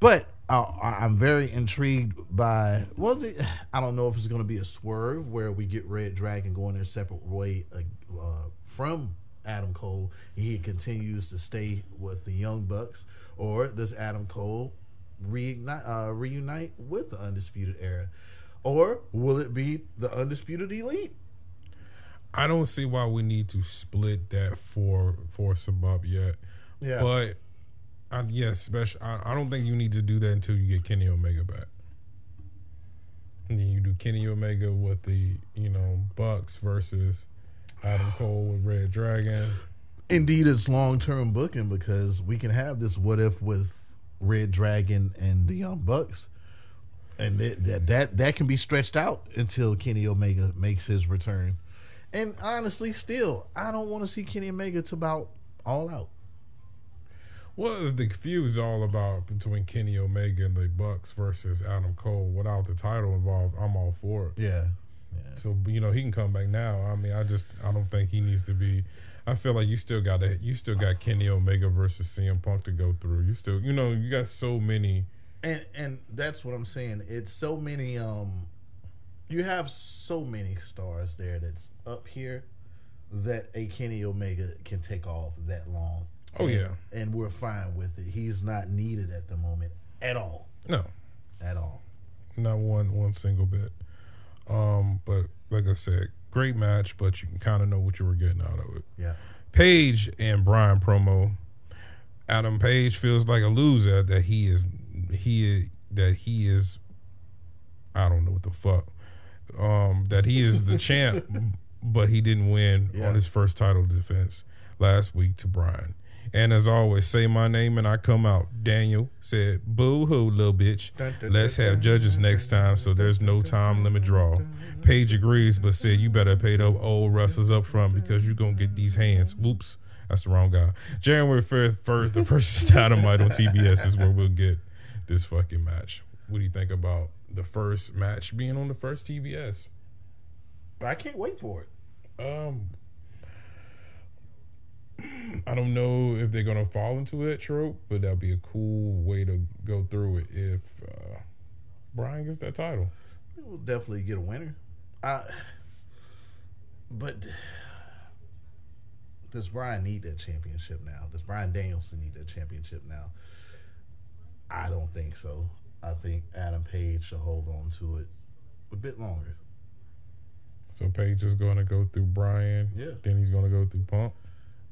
But uh, I'm very intrigued by. Well, the, I don't know if it's going to be a swerve where we get Red Dragon going their separate way uh, uh, from Adam Cole. He continues to stay with the Young Bucks, or does Adam Cole reignite, uh, reunite with the Undisputed Era, or will it be the Undisputed Elite? I don't see why we need to split that for force them up yet. Yeah. But I, yes, special. I, I don't think you need to do that until you get Kenny Omega back. And then you do Kenny Omega with the you know Bucks versus Adam Cole with Red Dragon. Indeed, it's long term booking because we can have this what if with Red Dragon and the Young Bucks, and that that that, that can be stretched out until Kenny Omega makes his return. And honestly, still, I don't want to see Kenny Omega to about all out. What if the feud is all about between Kenny Omega and the Bucks versus Adam Cole without the title involved? I'm all for it. Yeah, So you know he can come back now. I mean, I just I don't think he needs to be. I feel like you still got to you still got Kenny Omega versus CM Punk to go through. You still you know you got so many. and and that's what I'm saying. It's so many. Um, you have so many stars there that's up here that a Kenny Omega can take off that long. Oh, And- yeah. and we're fine with it. He's not needed at the moment at all, No, at all. not one one single bit. Um, but like I said, great match, but you can kind of know what you were getting out of it. Yeah, Page and Brian promo. Adam Page feels like a loser that he is he that he is I don't know what the fuck. Um that he is the champ but he didn't win Yeah. on his first title defense last week to Brian. And as always, say my name and I come out. Daniel said, "Boo hoo, little bitch. Let's have judges next time, so there's no time limit draw." Page agrees, but said, "You better pay the old wrestlers up front because you're gonna get these hands." Whoops, that's the wrong guy. January first, the first Dynamite on TBS is where we'll get this fucking match. What do you think about the first match being on the first TBS? I can't wait for it. Um, I don't know if they're gonna fall into that trope, but that'd be a cool way to go through it if uh, Brian gets that title. We'll definitely get a winner. I, but does Brian need that championship now? Does Brian Danielson need that championship now? I don't think so. I think Adam Page should hold on to it a bit longer. So Page is gonna go through Brian. Yeah. Then he's gonna go through Punk.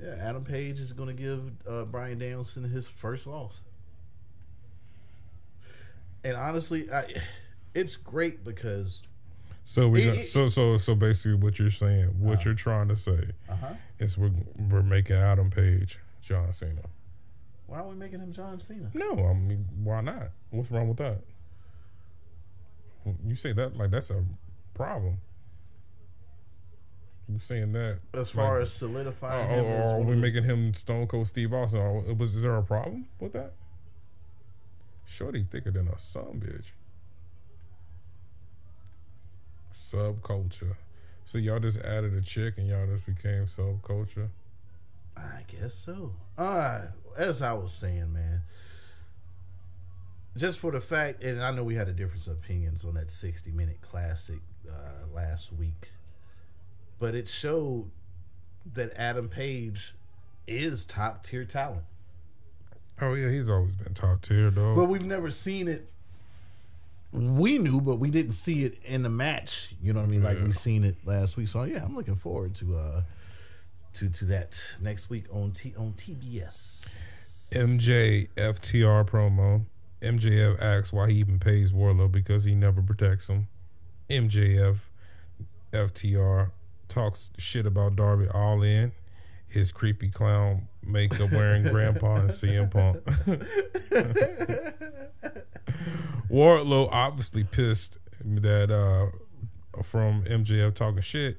Yeah, Adam Page is going to give uh, Brian Danielson his first loss. And honestly, I, it's great because So we It- so so so basically what you're saying, what Uh. you're trying to say uh-huh. is we're we're making Adam Page John Cena. why are we making him John Cena? No, I mean why not? What's wrong with that? You say that like that's a problem. You saying that As far like, as solidifying oh, him, or, are we making him Stone Cold Steve Austin? Oh, was is there a problem with that? Shorty thicker than a son bitch. Subculture. So y'all just added a chick and y'all just became subculture. I guess so. Uh, as I was saying, man, just for the fact, and I know we had a difference of opinions on that 60 minute classic uh, last week, but it showed that Adam Page is top tier talent. Oh yeah, he's always been top tier though. But we've never seen it. We knew, but we didn't see it in the match. You know what I mean? Like Yeah. we seen it last week. So yeah, I'm looking forward to uh to to that next week on T on TBS. MJ FTR promo. MJF asks why he even pays Wardlow because he never protects him. MJF FTR talks shit about Darby Allin. His creepy clown makeup wearing grandpa and CM Punk. Wardlow obviously pissed that uh from MJF talking shit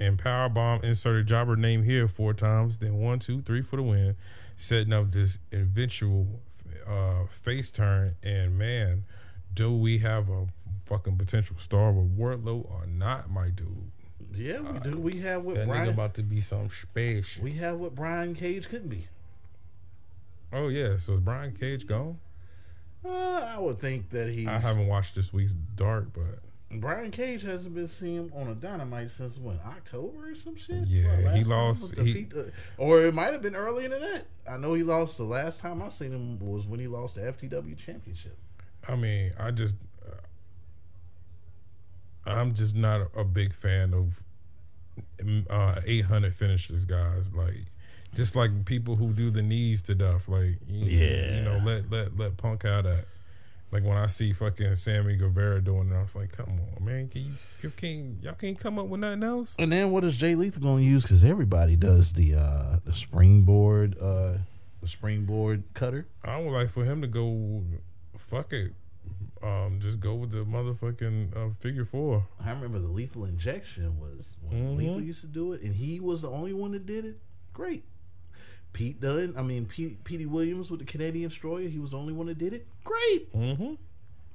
and Powerbomb inserted jobber name here four times, then one, two, three for the win, setting up this eventual uh, face turn. And man, do we have a fucking potential star with Wardlow or not, my dude? Yeah, we do. We have what That nigga Brian. about to be some special. We have what Brian Cage couldn't be. Oh yeah, so is Brian Cage gone? Uh, I would think that he. I haven't watched this week's Dark, but Brian Cage hasn't been seen on a Dynamite since when October or some shit. Yeah, he lost- he- or it might have been earlier than that. I know he lost the last time I seen him was when he lost the FTW championship. I mean, I just, uh, I'm just not a, a big fan of uh, 800 finishes, guys. Like, just like people who do the knees to death. Like, you, you know, let let let Punk out that. Like when I see fucking Sammy Guevara doing it, I was like, come on, man, can you, you can't y'all can't come up with nothing else? And then what is Jay Lethal going to use? Because everybody does the uh, the springboard uh, the springboard cutter. I would like for him to go, fuck it, um, just go with the motherfucking uh, figure four. I remember the lethal injection was when Mhm. Lethal used to do it, and he was the only one that did it. Great. Pete Dunne, I mean Pete, Petey Williams with the Canadian Destroyer, he was the only one that did it. Great. Mm-hmm.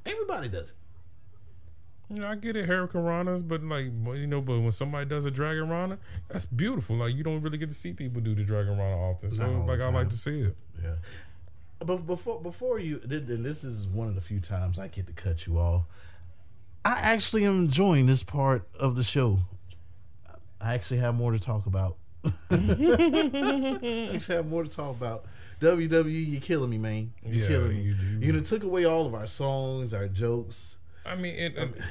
Everybody does it. You know, I get it, Hurricane Ranas, but like, you know, but when somebody does a Dragon Rana, that's beautiful. Like, you don't really get to see people do the Dragon Rana often. So, Not all the like, I like to see it. Yeah. But before before you, this is one of the few times I get to cut you off. I actually am enjoying this part of the show. I actually have more to talk about. I actually have more to talk about. WWE, you're killing me, man. You're Yeah, killing me. you- You, you- took away all of our songs, our jokes. I mean, it, um, and-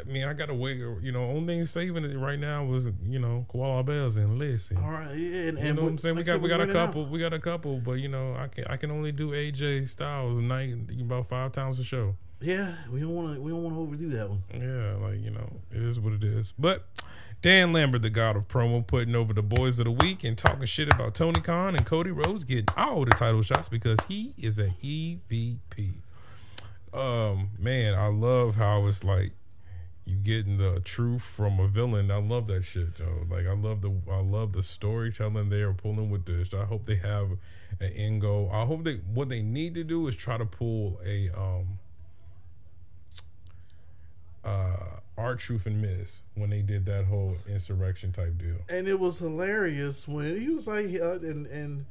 I mean, I got to wait. You know, only thing saving it right now was, you know, Koala Bells and listen. All right, yeah, and, You and know what I'm saying? We like I got we got a winning out. couple. We got a couple, but you know, I can I can only do AJ Styles a night about five times a show. Yeah, we don't want to. We don't want to overdo that one. Yeah, like you know, it is what it is. But Dan Lambert, the god of promo, putting over the boys of the week and talking shit about Tony Khan and Cody Rhodes getting all the title shots because he is a EVP. Um, man, I love how it's like you getting the truth from a villain. I love that shit, Joe. Like I love the I love the storytelling they are pulling with this. I hope they have an end goal. I hope they what they need to do is try to pull a um uh R-Truth and Miz when they did that whole insurrection type deal. and it was hilarious when he was like, uh, and and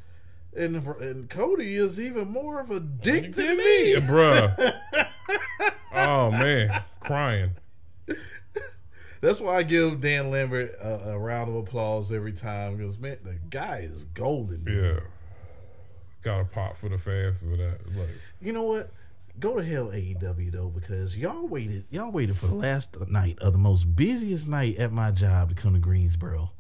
and and Cody is even more of a dick than me. Yeah, bruh. oh man, crying. That's why I give Dan Lambert a, a round of applause every time because man, the guy is golden. Yeah. Got a pop for the fans for that. Like, You know what? Go to hell, AEW though, because y'all waited. Y'all waited for the last night of the most busiest night at my job to come to Greensboro,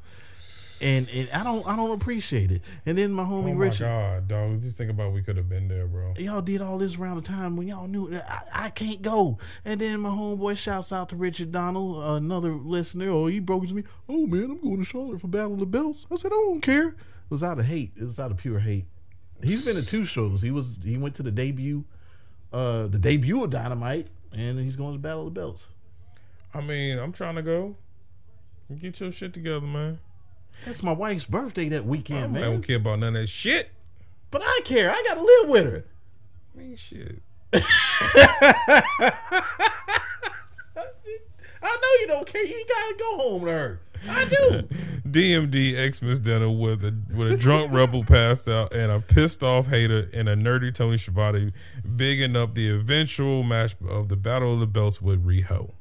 and and I don't I don't appreciate it. And then my homie Richard oh my Richard, god, dog! Just think about we could have been there, bro. y'all did all this around the time when y'all knew I, I can't go. And then my homeboy shouts out to Richard Donald, another listener. Oh, he broke it to me. Oh man, I'm going to Charlotte for Battle of the Belts. I said I don't care. It was out of hate. It was out of pure hate. He's been to two shows. He was he went to the debut, uh, the debut of Dynamite, and he's going to Battle of the Belts. I mean, I'm trying to go. Get your shit together, man. That's my wife's birthday that weekend, man. I don't care about none of that shit. But I care. I got to live with her. I mean, shit. I know you don't care. You got to go home to her. I do. DMD Xmas dinner with a with a drunk rebel passed out and a pissed off Hayter and a nerdy Tony Schiavone bigging up the eventual match of the Battle of the Belts with Riho.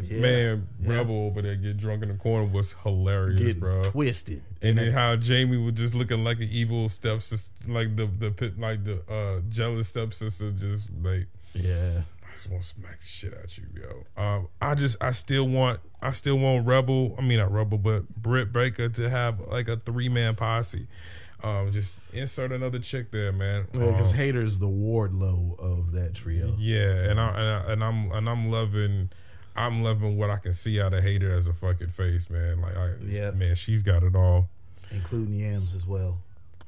Yeah. Man, Yeah. Rebel over there get drunk in the corner was hilarious, Get bro. twisted. And then how Jamie was just looking like an evil stepsister, like the the pit, like the uh, jealous stepsister, just like Yeah. I just want to smack the shit out you, yo. Um, I just, I still want, I still want Rebel. I mean, not Rebel, but Britt Baker to have like a three man posse. Um, just insert another chick there, man. Because Um, Hayter's the Wardlow of that trio. yeah, and I, and I and I'm and I'm loving, I'm loving what I can see out of Hayter as a fucking face, man. Like, I, Yeah. man, she's got it all. Including Yams as well.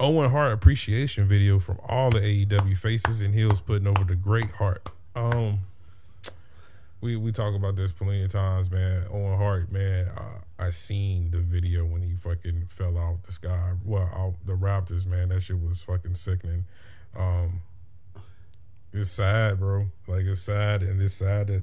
Owen Hart appreciation video from all the AEW faces and heels putting over the great Hart. Um, we we talk about this plenty of times, man. Owen Hart, man, uh, I seen the video when he fucking fell out the sky. Well, out the Raptors, man, that shit was fucking sickening. Um, it's sad, bro. Like it's sad, and it's sad that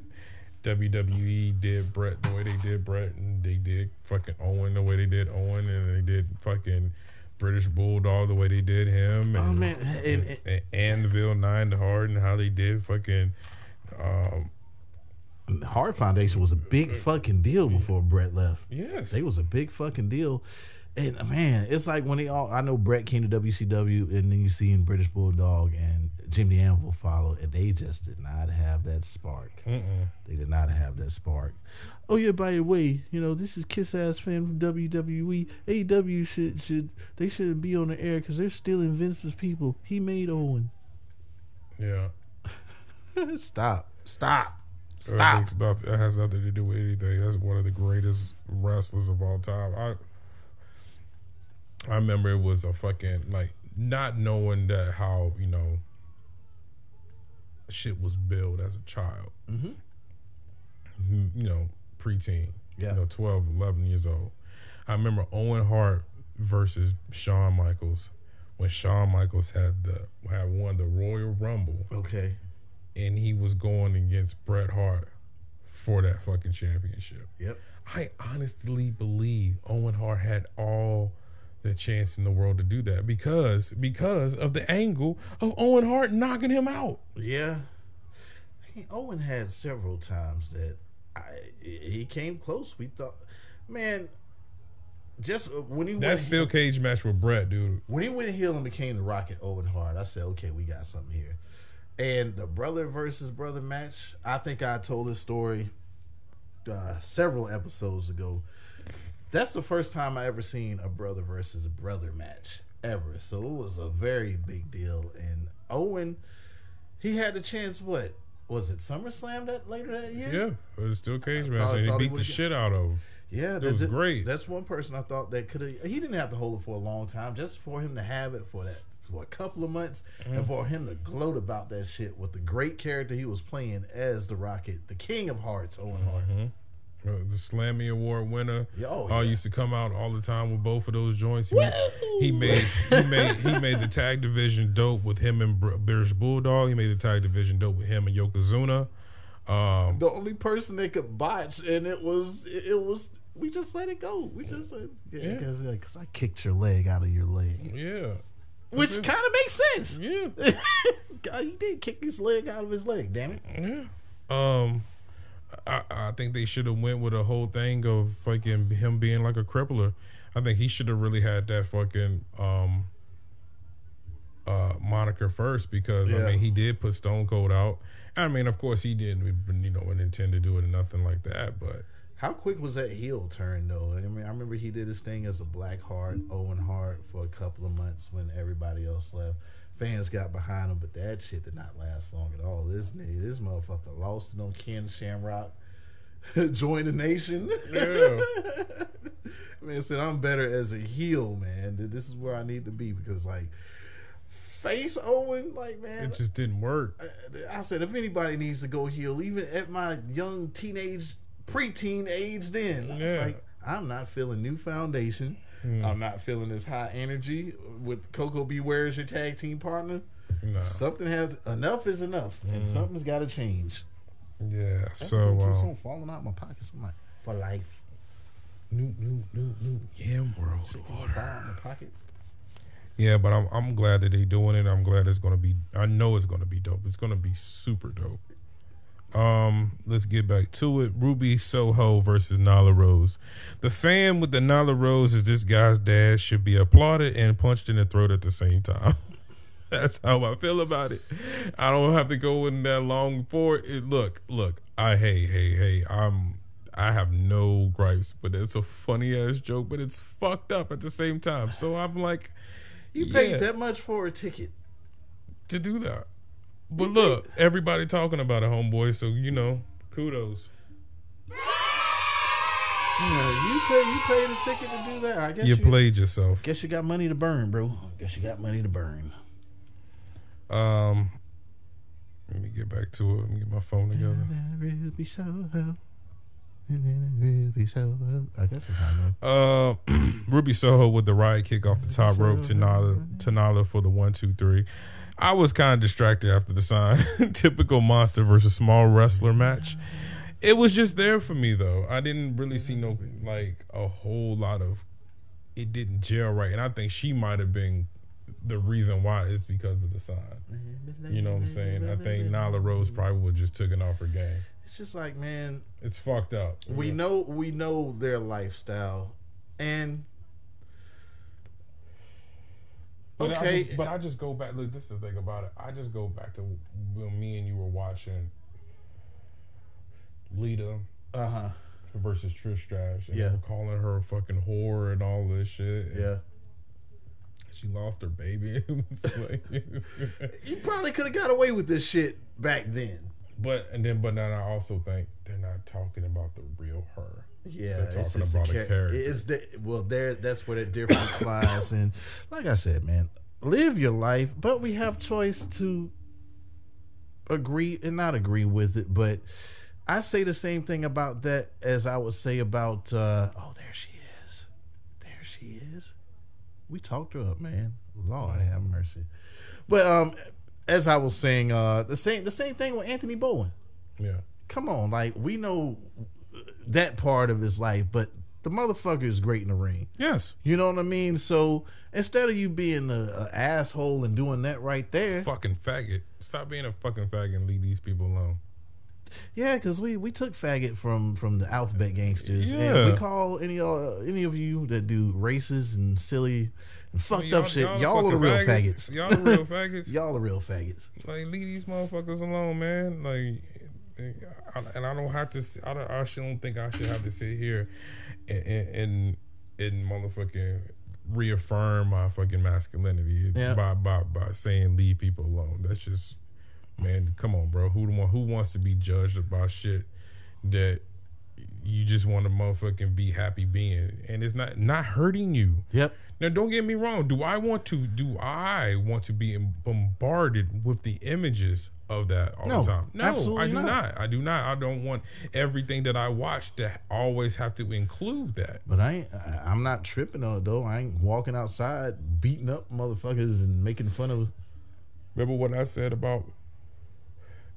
WWE did Bret the way they did Bret, and they did fucking Owen the way they did Owen, and they did fucking British Bulldog the way they did him, and, Oh, man, and- and, and Anvil Neidhart, and how they did fucking. Um, Hart Foundation was a big fucking deal before Bret left. yes, They was a big fucking deal. And man, it's like when they all I know Bret came to WCW and then you see in British Bulldog and Jimmy Anvil followed and they just did not have that spark. Mm-mm. They did not have that spark. Oh yeah, by the way, you know this is Kiss Ass fan from WWE. AEW should should they shouldn't be on the air because they're stealing Vince's people. He made Owen. yeah. Stop. Stop. Stop. noth- that has nothing to do with anything. That's one of the greatest wrestlers of all time. I I remember it was a fucking like not knowing that how you know shit was built as a child. Mm-hmm. You know, preteen. Yeah. You know, 12, 11 years old. I remember Owen Hart versus Shawn Michaels when Shawn Michaels had the had won the Royal Rumble Okay. and he was going against Bret Hart for that fucking championship. Yep. I honestly believe Owen Hart had all the chance in the world to do that because because of the angle of Owen Hart knocking him out. Yeah. Owen had several times that I, he came close. We thought, man, just uh, when he That went steel cage match with Bret, dude. when he went heel and became the Rocket Owen Hart, I said, okay, we got something here. And the brother versus brother match, I think I told this story uh, several episodes ago. That's the first time I ever seen a brother versus brother match ever. So it was a very big deal. And Owen, he had a chance. What was it? SummerSlam that later that year. Yeah, it was a steel cage match, thought- and he beat the would've- shit out of him. Yeah, It was that- great. That's one person I thought that could have. He didn't have to hold it for a long time, just for him to have it for that for a couple of months, Mm-hmm. and for him to gloat about that shit with the great character he was playing as the Rocket, the King of Hearts, Owen Hart. Uh, the Slammy Award winner. Yeah, oh, all yeah. used to come out all the time with both of those joints. He, made, he made he made he made the tag division dope with him and British Bulldog. He made the tag division dope with him and Yokozuna. Um, The only person that could botch, and it was it, was. We just let it go. We just said, yeah, Yeah. because I kicked your leg out of your leg, yeah, which kind of makes sense. yeah, God, he did kick his leg out of his leg. Damn it. yeah. Um, I, I think they should have went with a whole thing of fucking him being like a crippler. I think he should have really had that fucking um uh moniker first because I mean he did put Stone Cold out. I mean, of course he didn't, you know, intend to do it or nothing like that. But How quick was that heel turn though? I mean, I remember he did his thing as a Black Heart, Owen Hart for a couple of months when everybody else left. Fans got behind him, but that shit did not last long at all. This nigga, this motherfucker lost it on Ken Shamrock. Join the nation. yeah, man said I'm better as a heel, man. Th- This is where I need to be because like face Owen, like man, it just didn't work. I said, if anybody needs to go heel, even at my young teenage, preteen age, then I was Yeah. like, I'm not feeling new foundation. I'm not feeling this high energy with Koko B. Ware as your tag team partner. No. Something has enough is enough, and something's got to change. Yeah. So keeps um, on falling out my pockets. I'm like, for life. new, new, new, new Yam World Order. In pocket. Yeah, but I'm I'm glad that they're doing it. I'm glad it's gonna be. I know it's gonna be dope. It's gonna be super dope. Um, let's get back to it. Ruby Soho versus Nyla Rose. The fan with the Nyla Rose is this guy's dad should be applauded and punched in the throat at the same time. That's how I feel about it. I don't have to go in that long for it. Look, look. I hey hey hey. I'm. I have no gripes, but it's a funny ass joke, but it's fucked up at the same time. So I'm like, You paid yeah, that much for a ticket. to do that. But look, everybody talking about it, homeboy. So you know, kudos. Yeah, you pay you paid a ticket to do that. I guess You you, played yourself. Guess you got money to burn, bro. Guess you got money to burn. Um, let me get back to it. Let me get my phone together. Ruby Soho. Ruby Soho. I guess it's not Uh, Ruby Soho with the riot kick off the top rope to Nyla, to Nyla for the one, two, three. I was kind of distracted after the sign. Typical monster versus small wrestler match. It was just there for me though. I didn't really see no like a whole lot of. It didn't gel right, and I think she might have been the reason why. It's because of the sign. You know what I'm saying? I think Nyla Rose probably would just took it off her game. It's just like, man, It's fucked up. we know we know their lifestyle, and But I okay, just, but I just go back. Look, this is the thing about it. I just go back to when me and you were watching Lita uh huh, versus Trish Stratus, and Yeah. were calling her a fucking whore and all this shit. yeah. she lost her baby. Like- You probably could have got away with this shit back then. But and then, but then I also think they're not talking about the real her. Yeah, They're talking about the a char- character. It's the, well, there. That's where the difference lies. And like I said, man, live your life, but we have choice to agree and not agree with it. But I say the same thing about that as I would say about. uh Oh, there she is. There she is. We talked her up, man. Lord have mercy. But um, as I was saying, uh, the same the same thing with Anthony Bowen Yeah, come on, like we know that part of his life, but the motherfucker is great in the ring. yes, You know what I mean? So instead of you being a, a asshole and doing that right there, fucking faggot. Stop being a fucking faggot and leave these people alone. yeah, because we we took faggot from from the alphabet gangsters, and Yeah. we call any uh, any of you that do racist and silly fucked up shit, y'all y'all, are the real faggots. Y'all the real faggots. y'all are real faggots. Like leave these motherfuckers alone, man. Like, I- and I don't have to. I don't. I don't think I should have to sit here and and, and motherfucking reaffirm my fucking masculinity Yeah. by by by saying leave people alone. That's just, man. Come on, bro. Who the one who wants to be judged about shit that you just want to motherfucking be happy being, and it's not not hurting you. Yep. Now, don't get me wrong. Do I want to? Do I want to be bombarded with the images of that all No, the time? No, I do not. not. I do not. I don't want everything that I watch to always have to include that. But I ain't, I'm not tripping on it though. I ain't walking outside beating up motherfuckers and making fun of. Remember what I said about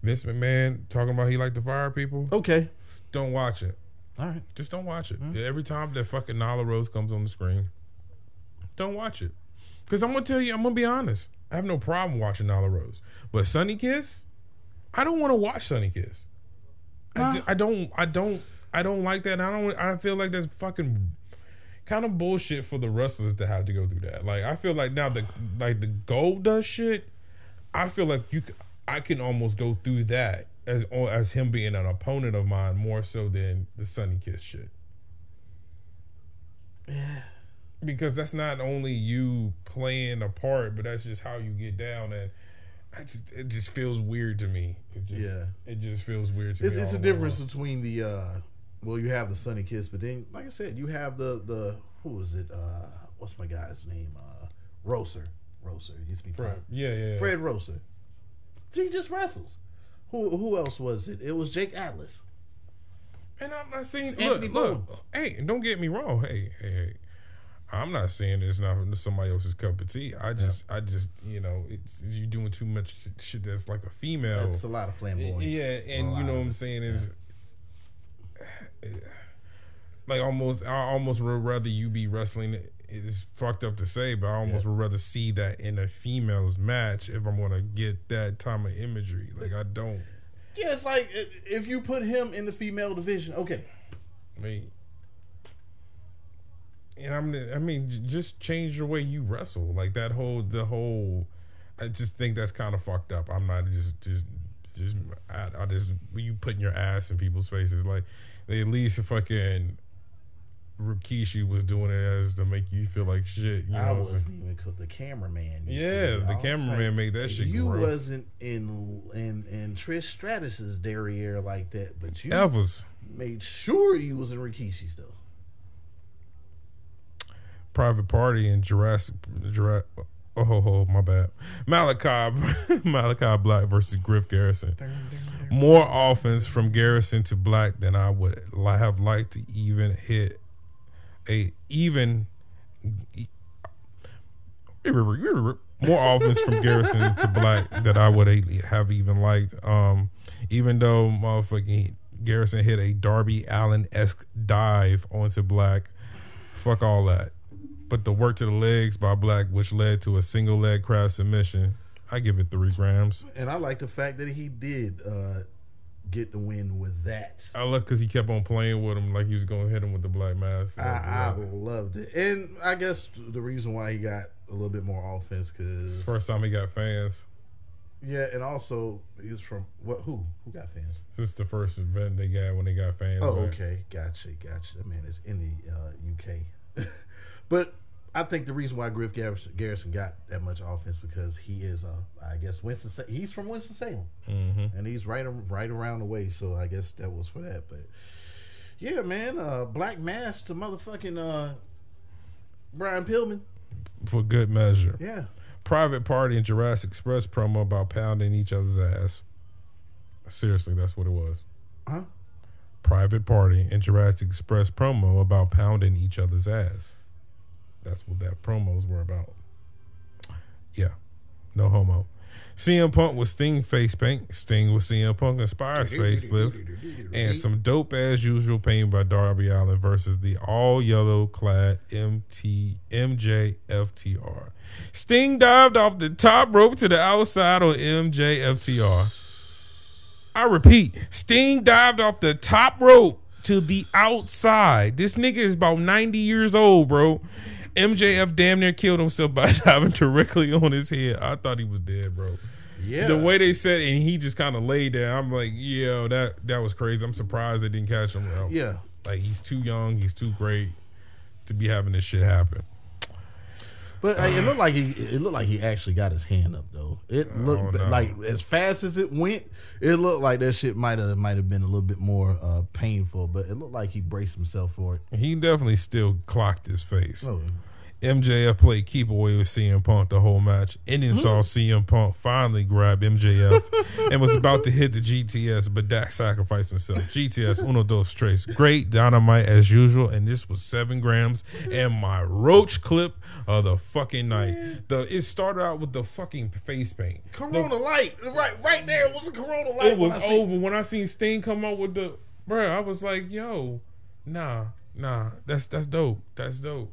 Vince McMahon talking about he like to fire people? Okay. Don't watch it. All right. Just don't watch it. Mm-hmm. Every time that fucking Nyla Rose comes on the screen, don't watch it. Because I'm gonna tell you, I'm gonna be honest. I have no problem watching Nyla Rose, but Sonny Kiss, I don't want to watch Sonny Kiss. I, ju- I don't. I don't. I don't like that. I don't. I feel like that's fucking kind of bullshit for the wrestlers to have to go through that. Like I feel like now the like the gold does shit. I feel like you. I can almost go through that as as him being an opponent of mine more so than the Sonny Kiss shit. Yeah. Because that's not only you playing a part, but that's just how you get down, and just, it just feels weird to me. It just, Yeah. it just feels weird to It's, me. it's a difference around. between the uh well you have the Sonny Kiss, but then like I said, you have the the who was it? Uh what's my guy's name? Uh Rosser. Rosser. He used to be Fred. Yeah, yeah, yeah. Fred Rosser. He just wrestles. Who who else was it? It was Jake Atlas. And I'm not saying It's look, Anthony look, Boone. hey, don't get me wrong. Hey, hey, hey. I'm not saying it's not somebody else's cup of tea. I just, I just, you know, it's you doing too much shit that's like a female. That's a lot of flamboyance. Yeah, and you know what I'm saying is, like almost, I almost would rather you be wrestling. It's fucked up to say, but I almost would rather see that in a female's match if I'm gonna get that time of imagery. Like I don't. Yeah, it's like if you put him in the female division, okay. I mean, and I'm, I mean, just change the way you wrestle. Like that whole, the whole. I just think that's kind of fucked up. I'm not just, just, just. I, I just when you putting your ass in people's faces, like they at least fucking. Rikishi was doing it as to make you feel like shit. You know I wasn't even the cameraman. Yeah, see. the cameraman made that shit You gross. wasn't in in in Trish Stratus's derriere like that, but you Evers. made sure you was in Rikishi's though. Private Party and Jurassic. Jurassic oh, ho, ho, my bad. Malakai, Malakai Black versus Griff Garrison. More offense from Garrison to Black than I would have liked to even hit a even. More offense from Garrison to Black that I would have even liked. Um, even though motherfucking Garrison hit a Darby Allin esque dive onto Black, fuck all that. But the work to the legs by Black, which led to a single leg crab submission, I give it three grams. And I like the fact that he did uh, get the win with that. I love because he kept on playing with him like he was going to hit him with the Black Mass. I, I loved it, and I guess the reason why he got a little bit more offense because First time he got fans yeah, and also he was from what? Who? Who got fans? since the first event they got when they got fans. Oh, back. okay, gotcha, gotcha. That man is in the uh, UK, but I think the reason why Griff Garrison, Garrison got that much offense because he is, uh, I guess, Winston. He's from Winston Salem, Mm-hmm. and he's right right around the way. So I guess that was for that. But yeah, man, uh, Black Mass to motherfucking uh, Brian Pillman. For good measure. Yeah, Private Party and Jurassic Express promo about pounding each other's ass. Seriously, that's what it was. huh? Private Party and Jurassic Express promo about pounding each other's ass. That's what that promos were about. Yeah, no homo. CM Punk with Sting face paint. Sting with CM Punk inspires facelift. And some dope as usual paint by Darby Allin versus the all yellow clad MT MJFTR. Sting dived off the top rope to the outside on MJFTR. I repeat, Sting dived off the top rope to the outside. This nigga is about 90 years old, bro. MJF damn near killed himself by diving directly on his head. I thought he was dead, bro. Yeah, The way they said, and he just kind of laid there. I'm like, yo, that that was crazy. I'm surprised they didn't catch him. Yeah. like he's too young, he's too great to be having this shit happen. But uh, it looked like he it looked like he actually got his hand up though. It looked like as fast as it went, it looked like that shit might have might have been a little bit more uh, painful. But it looked like he braced himself for it. He definitely still clocked his face. Oh, MJF played keep away with CM Punk the whole match, and then mm. saw CM Punk finally grab MJF and was about to hit the GTS, but Dak sacrificed himself. GTS uno dos tres, great dynamite as usual, and this was seven grams and my roach clip of the fucking night. The it started out with the fucking face paint. Corona light, right, right there was a Corona light. It was when I see- over when I seen Sting come out with the bro. I was like, yo, nah, nah, that's that's dope. That's dope.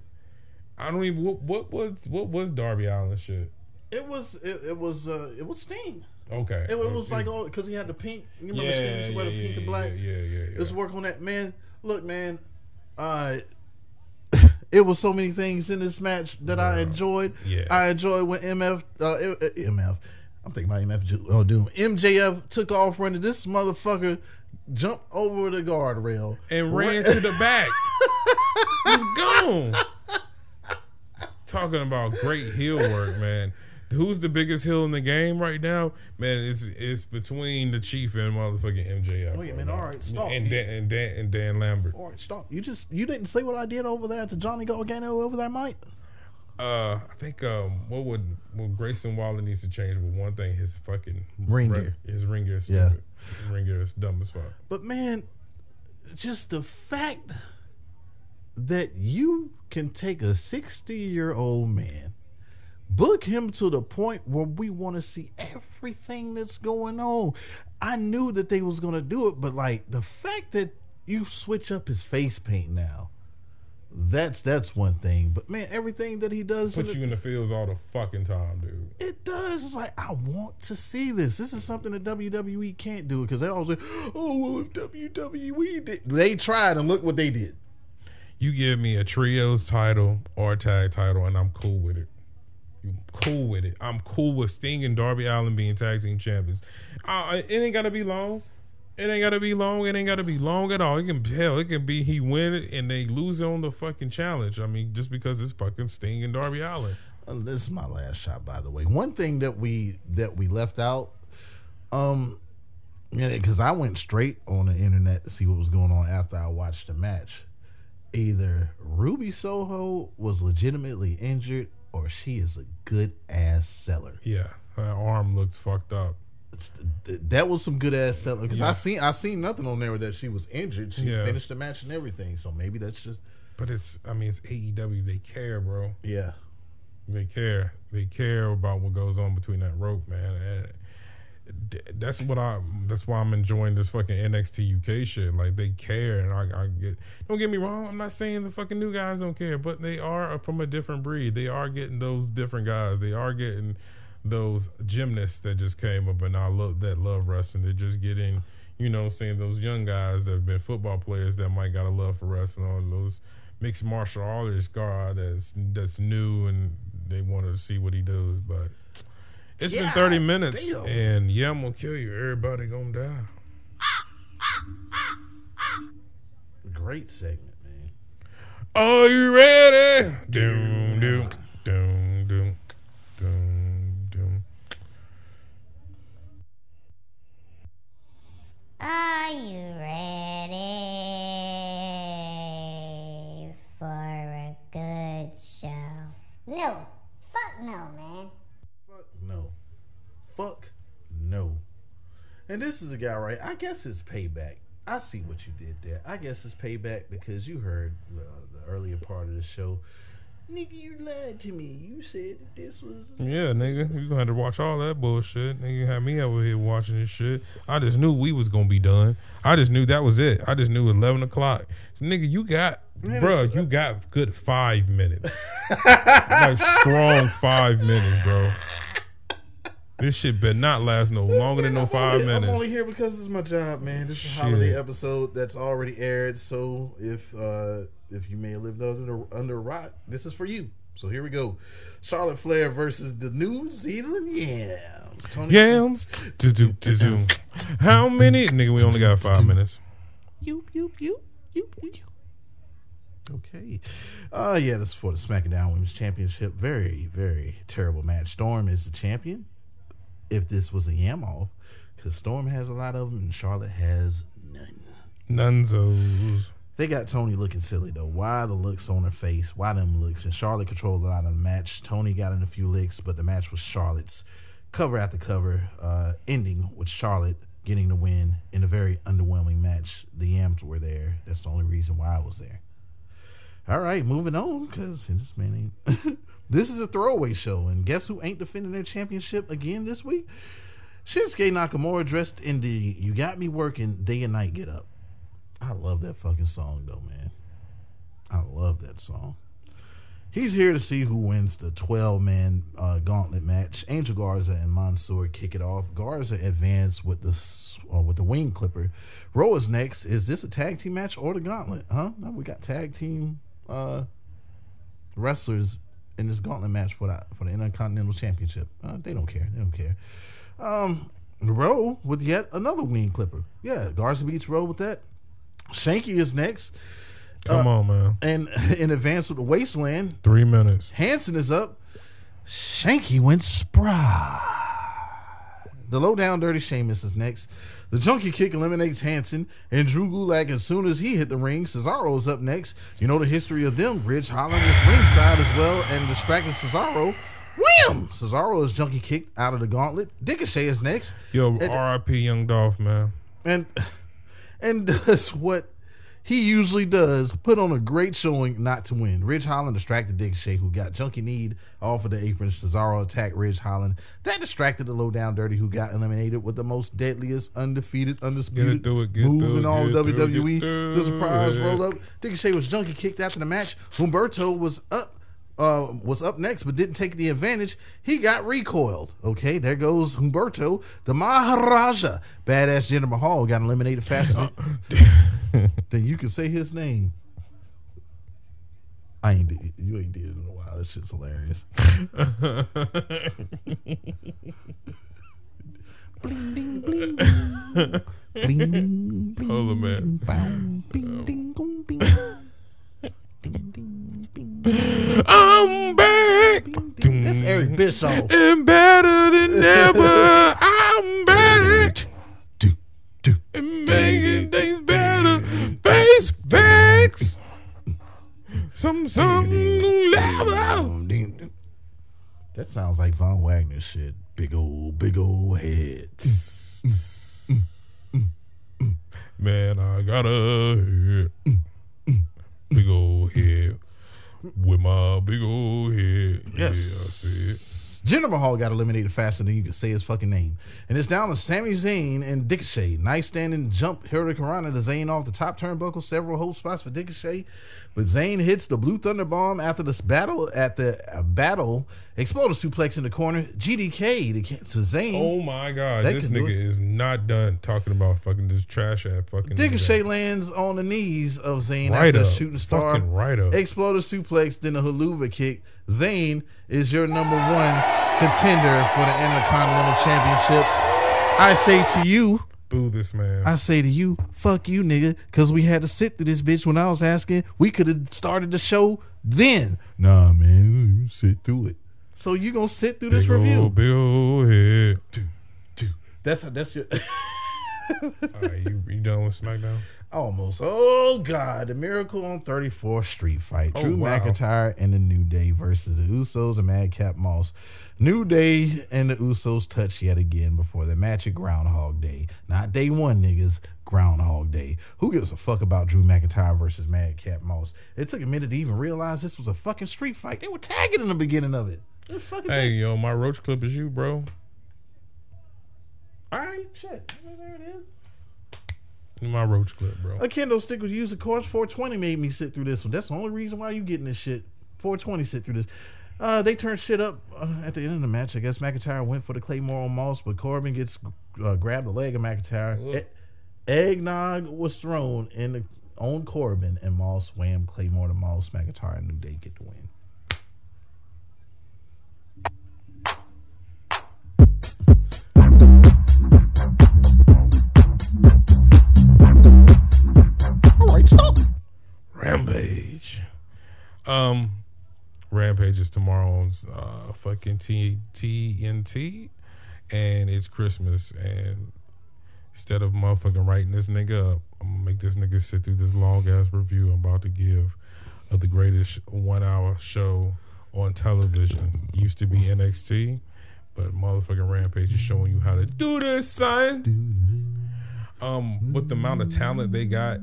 I don't even what what was what was Darby Allin shit. It was it, it was uh it was Sting. Okay, It, it was like oh because he had the pink. You remember Sting used to wear the pink and black. Yeah, yeah, yeah. yeah. Let's work on that, man. Look, man. Uh, it was so many things in this match that I enjoyed. Yeah. I enjoyed when MF, uh, uh, MF. I'm thinking about MF. Oh, Doom. MJF took off running. This motherfucker jumped over the guardrail and ran to the back. He's gone. Talking about great heel work, man. Who's the biggest heel in the game right now? Man, it's it's between the Chief and motherfucking MJF. Wait a right minute, all right, stop. And Dan, and Dan and Dan Lambert. All right, stop. You just you didn't say what I did over there to Johnny Gargano over there, Mike. Uh, I think um, what would what Grayson Waller needs to change with one thing his fucking Ring re- gear. His ring gear is Yeah. stupid. His ring gear is dumb as fuck. But man, just the fact that you can take a 60 year old man, book him to the point where we want to see everything that's going on. I knew that they was gonna do it, but like the fact that you switch up his face paint now, that's that's one thing. But man, everything that he does, Put you in the fields all the fucking time, dude. it does. It's like I want to see this. This is something that WWE can't do because they always say, "Oh well, if WWE did," they tried and look what they did. You give me a trios title or a tag title, and I'm cool with it. You cool with it. I'm cool with Sting and Darby Allin being tag team champions. Uh, it ain't gotta be long. It ain't gotta be long. It ain't gotta be long at all. It can hell. It can be he win it and they lose it on the fucking challenge. I mean, just because it's fucking Sting and Darby Allin. Uh, this is my last shot, by the way. One thing that we that we left out, um, because I went straight on the internet to see what was going on after I watched the match. Either Ruby Soho was legitimately injured, or she is a good ass seller. Yeah, her arm looks fucked up. That was some good ass seller because I seen I seen nothing on there that she was injured. She Yeah. finished the match and everything. So maybe that's just But it's. I mean, it's AEW. They care, bro. yeah. They care. They care about what goes on between that rope, man. And that's what I. That's why I'm enjoying this fucking NXT UK shit. Like they care, and I, I get. Don't get me wrong. I'm not saying the fucking new guys don't care, but they are from a different breed. They are getting those different guys. They are getting those gymnasts that just came up and I love that love wrestling. They're just getting. You know, saying those young guys that have been football players that might got a love for wrestling, All those mixed martial artist guy that's that's new and they want to see what he does. But it's been 30 minutes, damn. and yeah, I'm gonna kill you. Everybody gonna die. Great segment, man. Are you ready? Doom doom doom doom doom doom. Are you ready for a good show? No. Fuck no, man. Fuck no. Fuck no. And this is a guy, right? I guess it's payback. I see what you did there. I guess it's payback because you heard uh, the earlier part of the show. Nigga, you lied to me. You said that this was. Yeah, nigga, you gonna have to watch all that bullshit. Nigga, you had me over here watching this shit. I just knew we was gonna be done. I just knew that was it. I just knew eleven o'clock. So, nigga, you got, bruh, you got good five minutes, like strong five minutes, bro. This shit better not last no longer than no I'm five only, minutes. I'm only here because it's my job, man. This is a holiday episode that's already aired. So if uh, if you may have lived under under a rock, this is for you. So here we go: Charlotte Flair versus the New Zealand Yams. Toni Yams, do do do do. How many, nigga? We only got five minutes. You you you you you. Okay. Uh yeah, this is for the SmackDown Women's Championship. Very, very terrible match. Storm is the champion. If this was a yam off, because Storm has a lot of them and Charlotte has none. Nunzos. They got Toni looking silly though. Why the looks on her face? Why them looks? And Charlotte controlled a lot of the match. Toni got in a few licks, but the match was Charlotte's cover after cover, uh, ending with Charlotte getting the win in a very underwhelming match. The Yams were there. That's the only reason why I was there. All right, moving on because this man ain't. this is a throwaway show, and guess who ain't defending their championship again this week? Shinsuke Nakamura dressed in the "You Got Me Working" day and night get up. I love that fucking song though, man. I love that song. He's here to see who wins the 12 man uh, gauntlet match. Angel Garza and Mansoor kick it off. Garza advance with the uh, with the wing clipper. Raw is next. Is this a tag team match or the gauntlet? Huh? No, we got tag team uh, wrestlers in this gauntlet match for the for the Intercontinental Championship. Uh, they don't care. They don't care. Um, Rowe with yet another wing clipper. Yeah, Garza beats Rowe with that. Shanky is next. Come on, man. And in advance with the Wasteland, Three minutes. Hanson is up. Shanky went spry. The low down dirty Sheamus is next. The junkie kick eliminates Hanson and Drew Gulak as soon as he hit the ring. Cesaro is up next. You know the history of them. Ridge Holland is ringside as well and distracted Cesaro. Wham! Cesaro is junkie kicked out of the gauntlet. Ricochet is next. Yo, R.I.P. Young Dolph, man. and and does what he usually does, put on a great showing not to win. Ridge Holland distracted Dick Shea, who got Junkie Need off of the apron. Cesaro attacked Ridge Holland. That distracted the low down dirty, who got eliminated with the most deadliest, undefeated, undisputed through move through in all WWE. through The surprise roll up. Dick Shea was junkie kicked after the match. Humberto was up uh, was up next but didn't take the advantage. He got recoiled. Okay, there goes Humberto. The Maharaja, badass Jinder Mahal, got eliminated faster than, you can say his name. I ain't did, you ain't did it in a while. That shit's hilarious. bling ding bling bling ding bling Hold on, man. bow, bing ding gong, bing. Ding, ding, bing. I'm back. That's Eric Bischoff. And better than ever. I'm back. And making things better. Face facts. Some, some level. That sounds like Von Wagner shit. Big old, big old head. Man, I got a head. Big old head. With my big old head. Yeah, I see Jinder Mahal got eliminated faster than you could say his fucking name. And it's down to Sami Zayn and Ricochet. Nice standing jump hurricanrana to Zayn off the top turnbuckle. Several hold spots for Ricochet. But Zayn hits the Blue Thunder Bomb after this battle at the uh, battle. Exploder suplex in the corner. GDK to, to Zayn. Oh my god, They this nigga is not done talking about fucking this trash ass fucking. Ricochet nigga. lands on the knees of Zayn Right after a up. shooting star. Fucking right up. Exploder suplex, then a Helluva Kick. Zayn is your number one contender for the Intercontinental Championship. I say to you, Boo this man. I say to you, fuck you, nigga, because we had to sit through this bitch when I was asking. We could have started the show then. Nah, man, sit through it. So you gonna sit through this big review? old head. That's how. That's your. All right, you, you done with SmackDown? Almost. Oh God! The Miracle on 34th Street fight. Oh, Drew wow. McIntyre and the New Day versus the Usos and Madcap Moss. New Day and the Usos touch yet again before the match at Groundhog Day. Not day one, niggas. Groundhog Day. Who gives a fuck about Drew McIntyre versus Madcap Moss? It took a minute to even realize this was a fucking street fight. They were tagging in the beginning of it. It was fucking Hey, yo, my roach clip is you, bro. All right, shit. There it is. My roach clip, bro. A kendo stick was used, of course. 420 made me sit through this one. That's the only reason why you getting this shit. 420 sit through this. Uh, they turned shit up uh, at the end of the match. I guess McIntyre went for the Claymore on Moss, but Corbin gets uh, grabbed the leg of McIntyre. E- eggnog was thrown in the on Corbin, and Moss wham Claymore to Moss. McIntyre and New Day get the win. Rampage. Um, Rampage is tomorrow on uh, fucking T- TNT, and it's Christmas. And instead of motherfucking writing this nigga up, I'm gonna make this nigga sit through this long ass review I'm about to give of the greatest one hour show on television. Used to be NXT, but motherfucking Rampage is showing you how to do this, son. Um, with the amount of talent they got,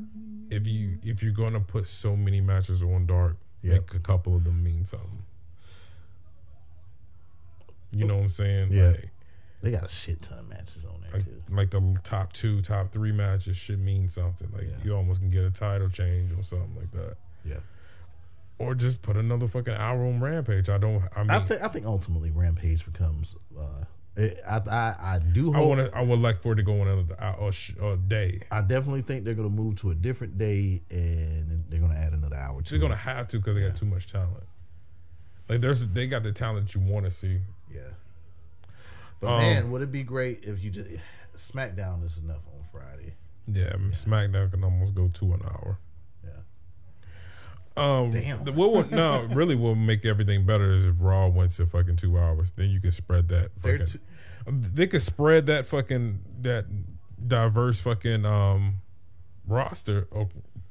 if you if you're gonna put so many matches on Dark, Yep. make a couple of them mean something. You know what I'm saying? Yeah. Like, They got a shit ton of matches on there like, too. like the top two, top three matches should mean something. Like Yeah. you almost can get a title change or something like that, Yeah. or just put another fucking hour on Rampage. I don't. I mean, I think I think ultimately Rampage becomes. Uh, it, I, I I do hope. want to. I would like for it to go on another hour or, day. I definitely think they're going to move to a different day and they're going to add another hour to They're gonna have to because they got too much talent. Like there's, they got the talent you want to see. Yeah. But Um, man, would it be great if you just SmackDown is enough on Friday? Yeah, SmackDown can almost go to an hour. Um, Damn. The, what would, no, really, what would make everything better is if Raw went to fucking two hours. Then you can spread that. Fucking, too- Um, they could spread that fucking that diverse fucking um roster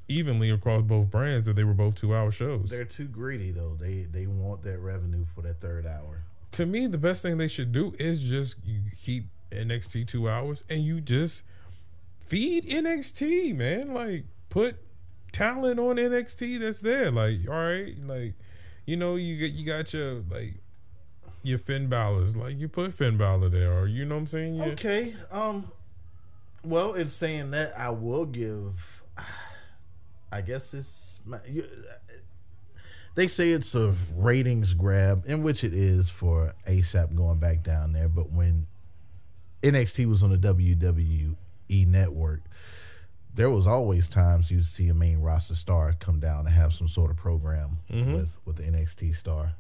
evenly across both brands if they were both two hour shows. They're too greedy though. They they want that revenue for that third hour. to me, the best thing they should do is just keep NXT two hours and you just feed NXT, man. Like put talent on NXT that's there. Like, all right, like you know, you get you got your like your Finn Balor's, like you put Finn Balor there, or you know what I'm saying? You- Okay. Um. Well, in saying that, I will give. I guess it's. you- They say it's a ratings grab, in which it is for ASAP going back down there. But when NXT was on the WWE network, there was always times you'd see a main roster star come down and have some sort of program with with the NXT star.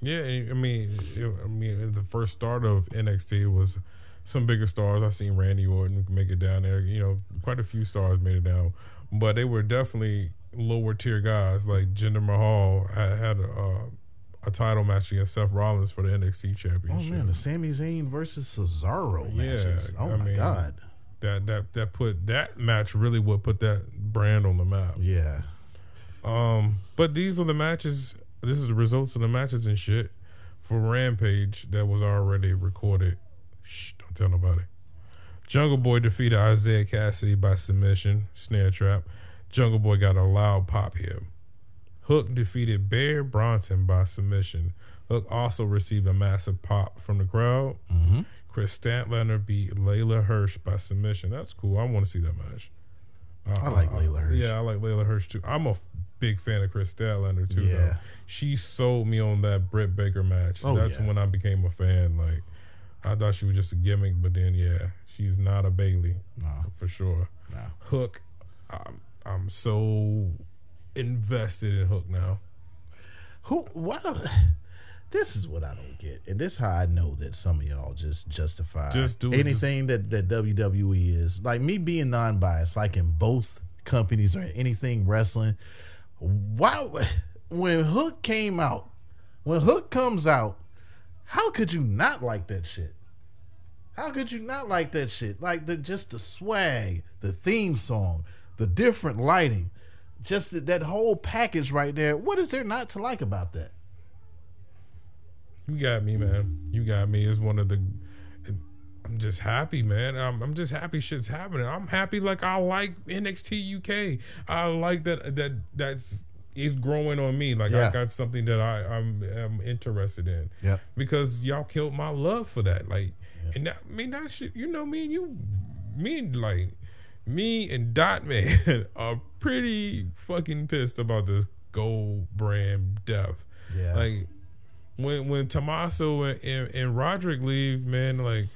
Yeah, I mean, I mean, the first start of NXT was some bigger stars. I seen Randy Orton make it down there. You know, quite a few stars made it down, but they were definitely lower tier guys. Like Jinder Mahal had, had a, uh, a title match against Seth Rollins for the NXT championship. Oh man, the Sami Zayn versus Cesaro Yeah, matches. oh I my mean- god. That that that put that match really would put that brand on the map. Yeah. Um, but these are the matches. This is the results of the matches and shit for Rampage that was already recorded. Shh, don't tell nobody. Jungle Boy defeated Isiah Kassidy by submission, snare trap. Jungle Boy got a loud pop here. Hook defeated Bear Bronson by submission. Hook also received a massive pop from the crowd. Kris Statlander beat Leyla Hirsch by submission. That's cool. I want to see that match. Uh, I like Leyla Hirsch. Yeah, I like Leyla Hirsch too. I'm a big fan of Kris Statlander too. Yeah. though. She sold me on that Britt Baker match. Oh, That's yeah. when I became a fan. Like, I thought she was just a gimmick, but then yeah, she's not a Bailey No. for sure. No. Hook, I'm, I'm so invested in Hook now. Who what this is what I don't get. And this is how I know that some of y'all just justify Just do anything that, that WWE is. Like me being non biased, like in both companies or anything wrestling. Why when Hook came out, when Hook comes out, how could you not like that shit? How could you not like that shit? Like the just the swag, the theme song, the different lighting, just that, that whole package right there. What is there not to like about that? You got me, man. You got me. It's one of the. I'm just happy, man. I'm, I'm just happy shit's happening. I'm happy like I like NXT UK. I like that that that's is growing on me. Like Yeah. I got something that I I'm, I'm interested in. Yeah. Because y'all killed my love for that. Like, and that, I mean that shit. You know me and you, me and like me and Dot Man are pretty fucking pissed about this gold brand death. Yeah. Like when when Tommaso and, and, and Roderick leave, man, like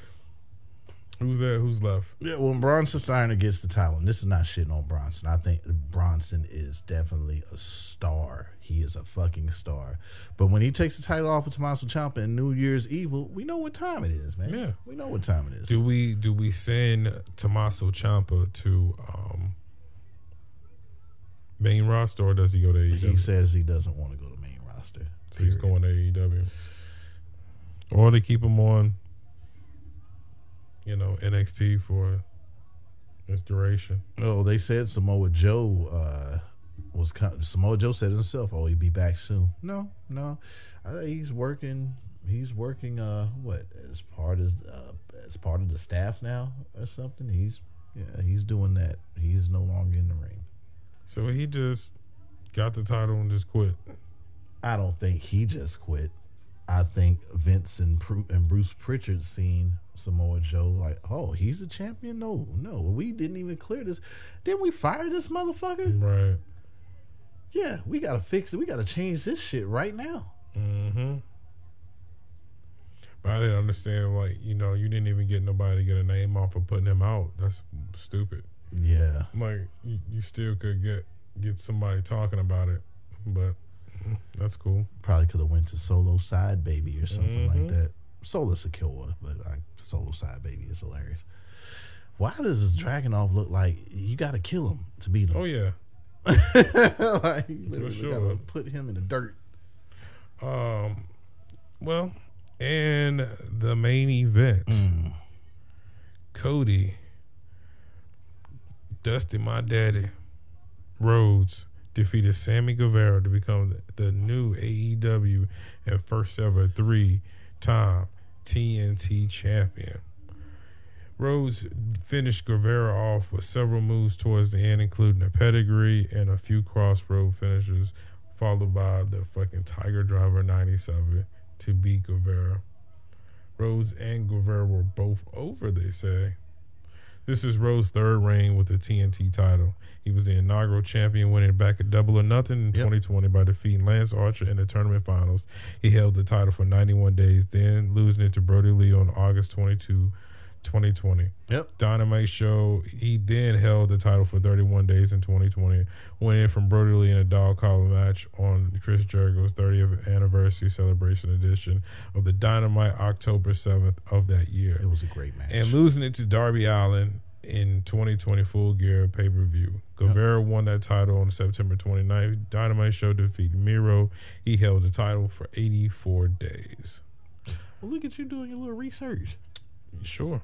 who's there? Who's left? Yeah, when Bronson Steiner gets the title, and this is not shitting on Bronson. I think Bronson is definitely a star. He is a fucking star. But when he takes the title off of Tommaso Ciampa in New Year's Evil, we know what time it is, man. Yeah. we know what time it is. Do we do we send Tommaso Ciampa to um main roster or does he go to AEW? He says he doesn't want to go to main So he's going to AEW. Or they keep him on, you know, NXT for its duration. Oh, they said Samoa Joe uh, was kind Samoa Joe said himself, "Oh, he'd be back soon." No, no, I think he's working. He's working. Uh, what as part of uh, as part of the staff now or something? He's yeah, he's doing that. He's no longer in the ring. So he just got the title and just quit. I don't think he just quit. I think Vince and, Pru- and Bruce Pritchard seen Samoa Joe like, oh, he's a champion. No, no, we didn't even clear this. Didn't we fire this motherfucker? Right. Yeah, we gotta fix it. We gotta change this shit right now. Mm-hmm. But I didn't understand, like, you know, you didn't even get nobody to get a name off of putting him out. That's stupid. Yeah, Like, you, you still could get get somebody talking about it, but that's cool. probably could have went to Solo Side Baby or something like Mhm. that. Solo Secure, but like Solo Side Baby is hilarious. Why does this Dragunov look like you got to kill him to beat him? Oh yeah. like, you literally sure. gotta put him in the dirt. Um. Well, and the main event, Cody, Dusty, my daddy, Rhodes defeated Sammy Guevara to become the, new AEW and first ever three-time TNT champion. Rhodes finished Guevara off with several moves towards the end, including a pedigree and a few crossroad finishes, followed by the fucking Tiger Driver 97 to beat Guevara. Rhodes and Guevara were both over, they say. This is Rhodes' third reign with the TNT title. He was the inaugural champion, winning back at Double or Nothing in Yep. 2020 by defeating Lance Archer in the tournament finals. He held the title for 91 days, then losing it to Brodie Lee on August 22, 2020. Yep. Dynamite show. He then held the title for 31 days in 2020, Went in from Brodie Lee in a dog collar match on Chris Jericho's 30th anniversary celebration edition of the Dynamite October 7th of that year, It was a great match. and losing it to Darby Allin in 2020 Full Gear pay per view. Guevara won that title on September 29th. Dynamite show defeated Miro. He held the title for 84 days. well, look at you doing your little research. Sure.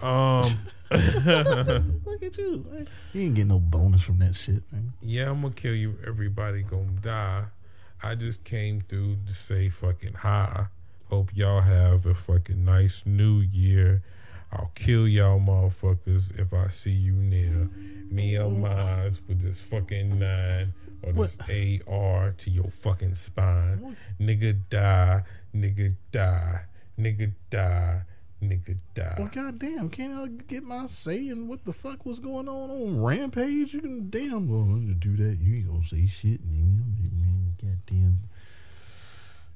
Um. Look at you. Man. You ain't getting no bonus from that shit, man. yeah, I'm gonna kill you. Everybody gonna die. I just came through to say fucking hi. Hope y'all have a fucking nice new year. I'll kill y'all motherfuckers if I see you near me or mine with this fucking nine or this AR to your fucking spine. Nigga die, nigga die, nigga die, nigga die. Well, goddamn, can't I get my say in what the fuck was going on on Rampage? You can damn well you do that. You ain't gonna say shit, nigga. Goddamn.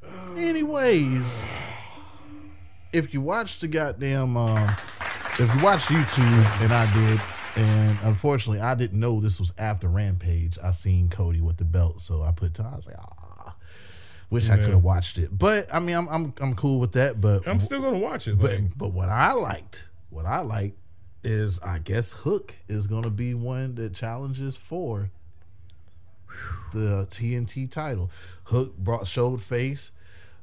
Anyways, if you watch the goddamn, uh, if you watch YouTube, and I did, and unfortunately I didn't know this was after Rampage. I seen Cody with the belt, so I put. Time I was like, ah, wish I could have watched it. But I mean, I'm I'm I'm cool with that. But I'm still gonna watch it. but Like, but what I liked, what I liked is I guess Hook is gonna be one that challenges for the TNT title. Hook brought showed face,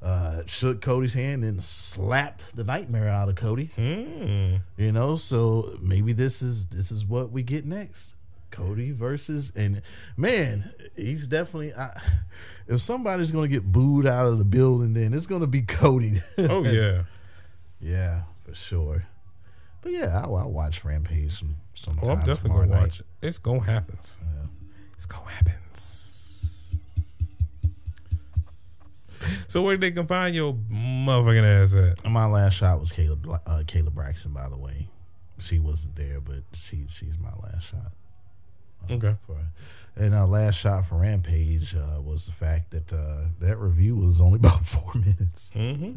uh, shook Cody's hand and slapped the nightmare out of Cody. mm, You know, so maybe this is this is what we get next. Cody versus and man, he's definitely. I, if somebody's gonna get booed out of the building, then it's gonna be Cody. oh yeah. Yeah, for sure. But yeah, I'll, I'll watch Rampage some sometime Oh, I'm definitely gonna night. watch it. It's gonna happen. It's gonna happen. So where they can find your motherfucking ass at? My last shot was Kayla uh, Kayla Braxton, by the way. She wasn't there, but she she's my last shot. Okay. For and our last shot for Rampage uh, was the fact that uh, that review was only about four minutes. Mm-hmm.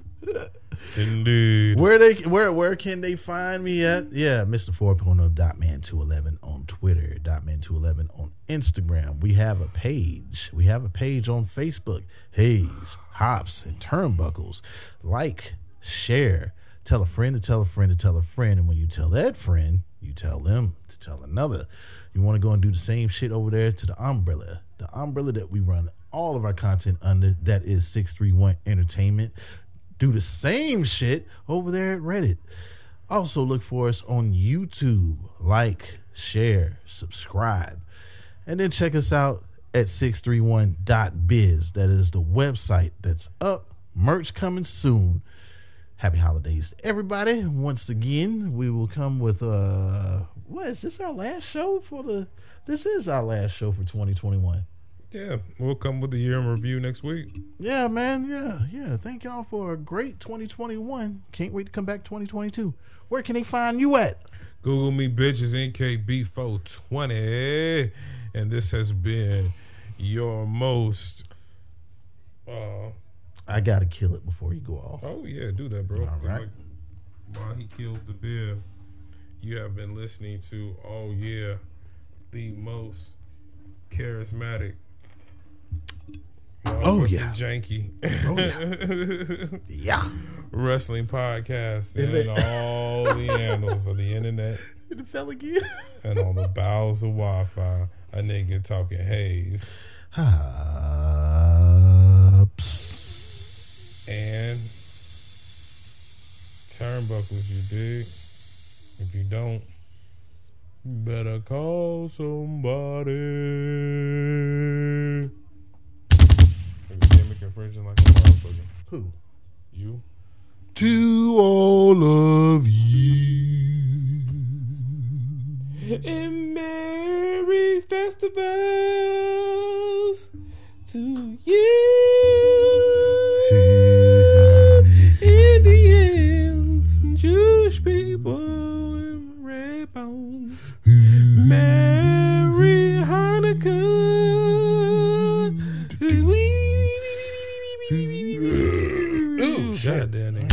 Indeed. Where they where where can they find me at? Yeah, Mr. 4.0 dot man 211 on Twitter, dot man 211 on Instagram. We have a page. We have a page on Facebook. Hayes, Hops, and Turnbuckles. Like, share, tell a friend to tell a friend to tell a friend. And when you tell that friend, you tell them to tell another. You want to go and do the same shit over there to the umbrella. The umbrella that we run all of our content under that is 631 Entertainment. Do the same shit over there at Reddit. Also, look for us on YouTube. Like, share, subscribe. And then check us out at 631.biz. That is the website that's up. Merch coming soon. Happy holidays everybody. Once again, we will come with uh what is this our last show for the this is our last show for 2021. Yeah, we'll come with the year in review next week. Yeah, man. Yeah, yeah. Thank y'all for a great 2021. Can't wait to come back 2022. Where can they find you at? Google me bitches NKB420. And this has been your most uh I gotta kill it before you go off. oh yeah, do that, bro. All right. While he kills the beer, you have been listening to Oh Yeah, the most charismatic Oh, yeah. janky Oh yeah. Yeah. wrestling podcast it? all the handles of the internet It fell again. and on the bowels of Wi-Fi. A nigga talking haze Ups. and turnbuckles. You dig? If you don't, you better call somebody. Is gimmick infringing like a motherfucker? Who? You? To all of you. And Merry Festivals to you, Indians and Jewish people red bones. Mm-hmm. Merry Hanukkah. Mm-hmm. Ooh, shit. God damn it.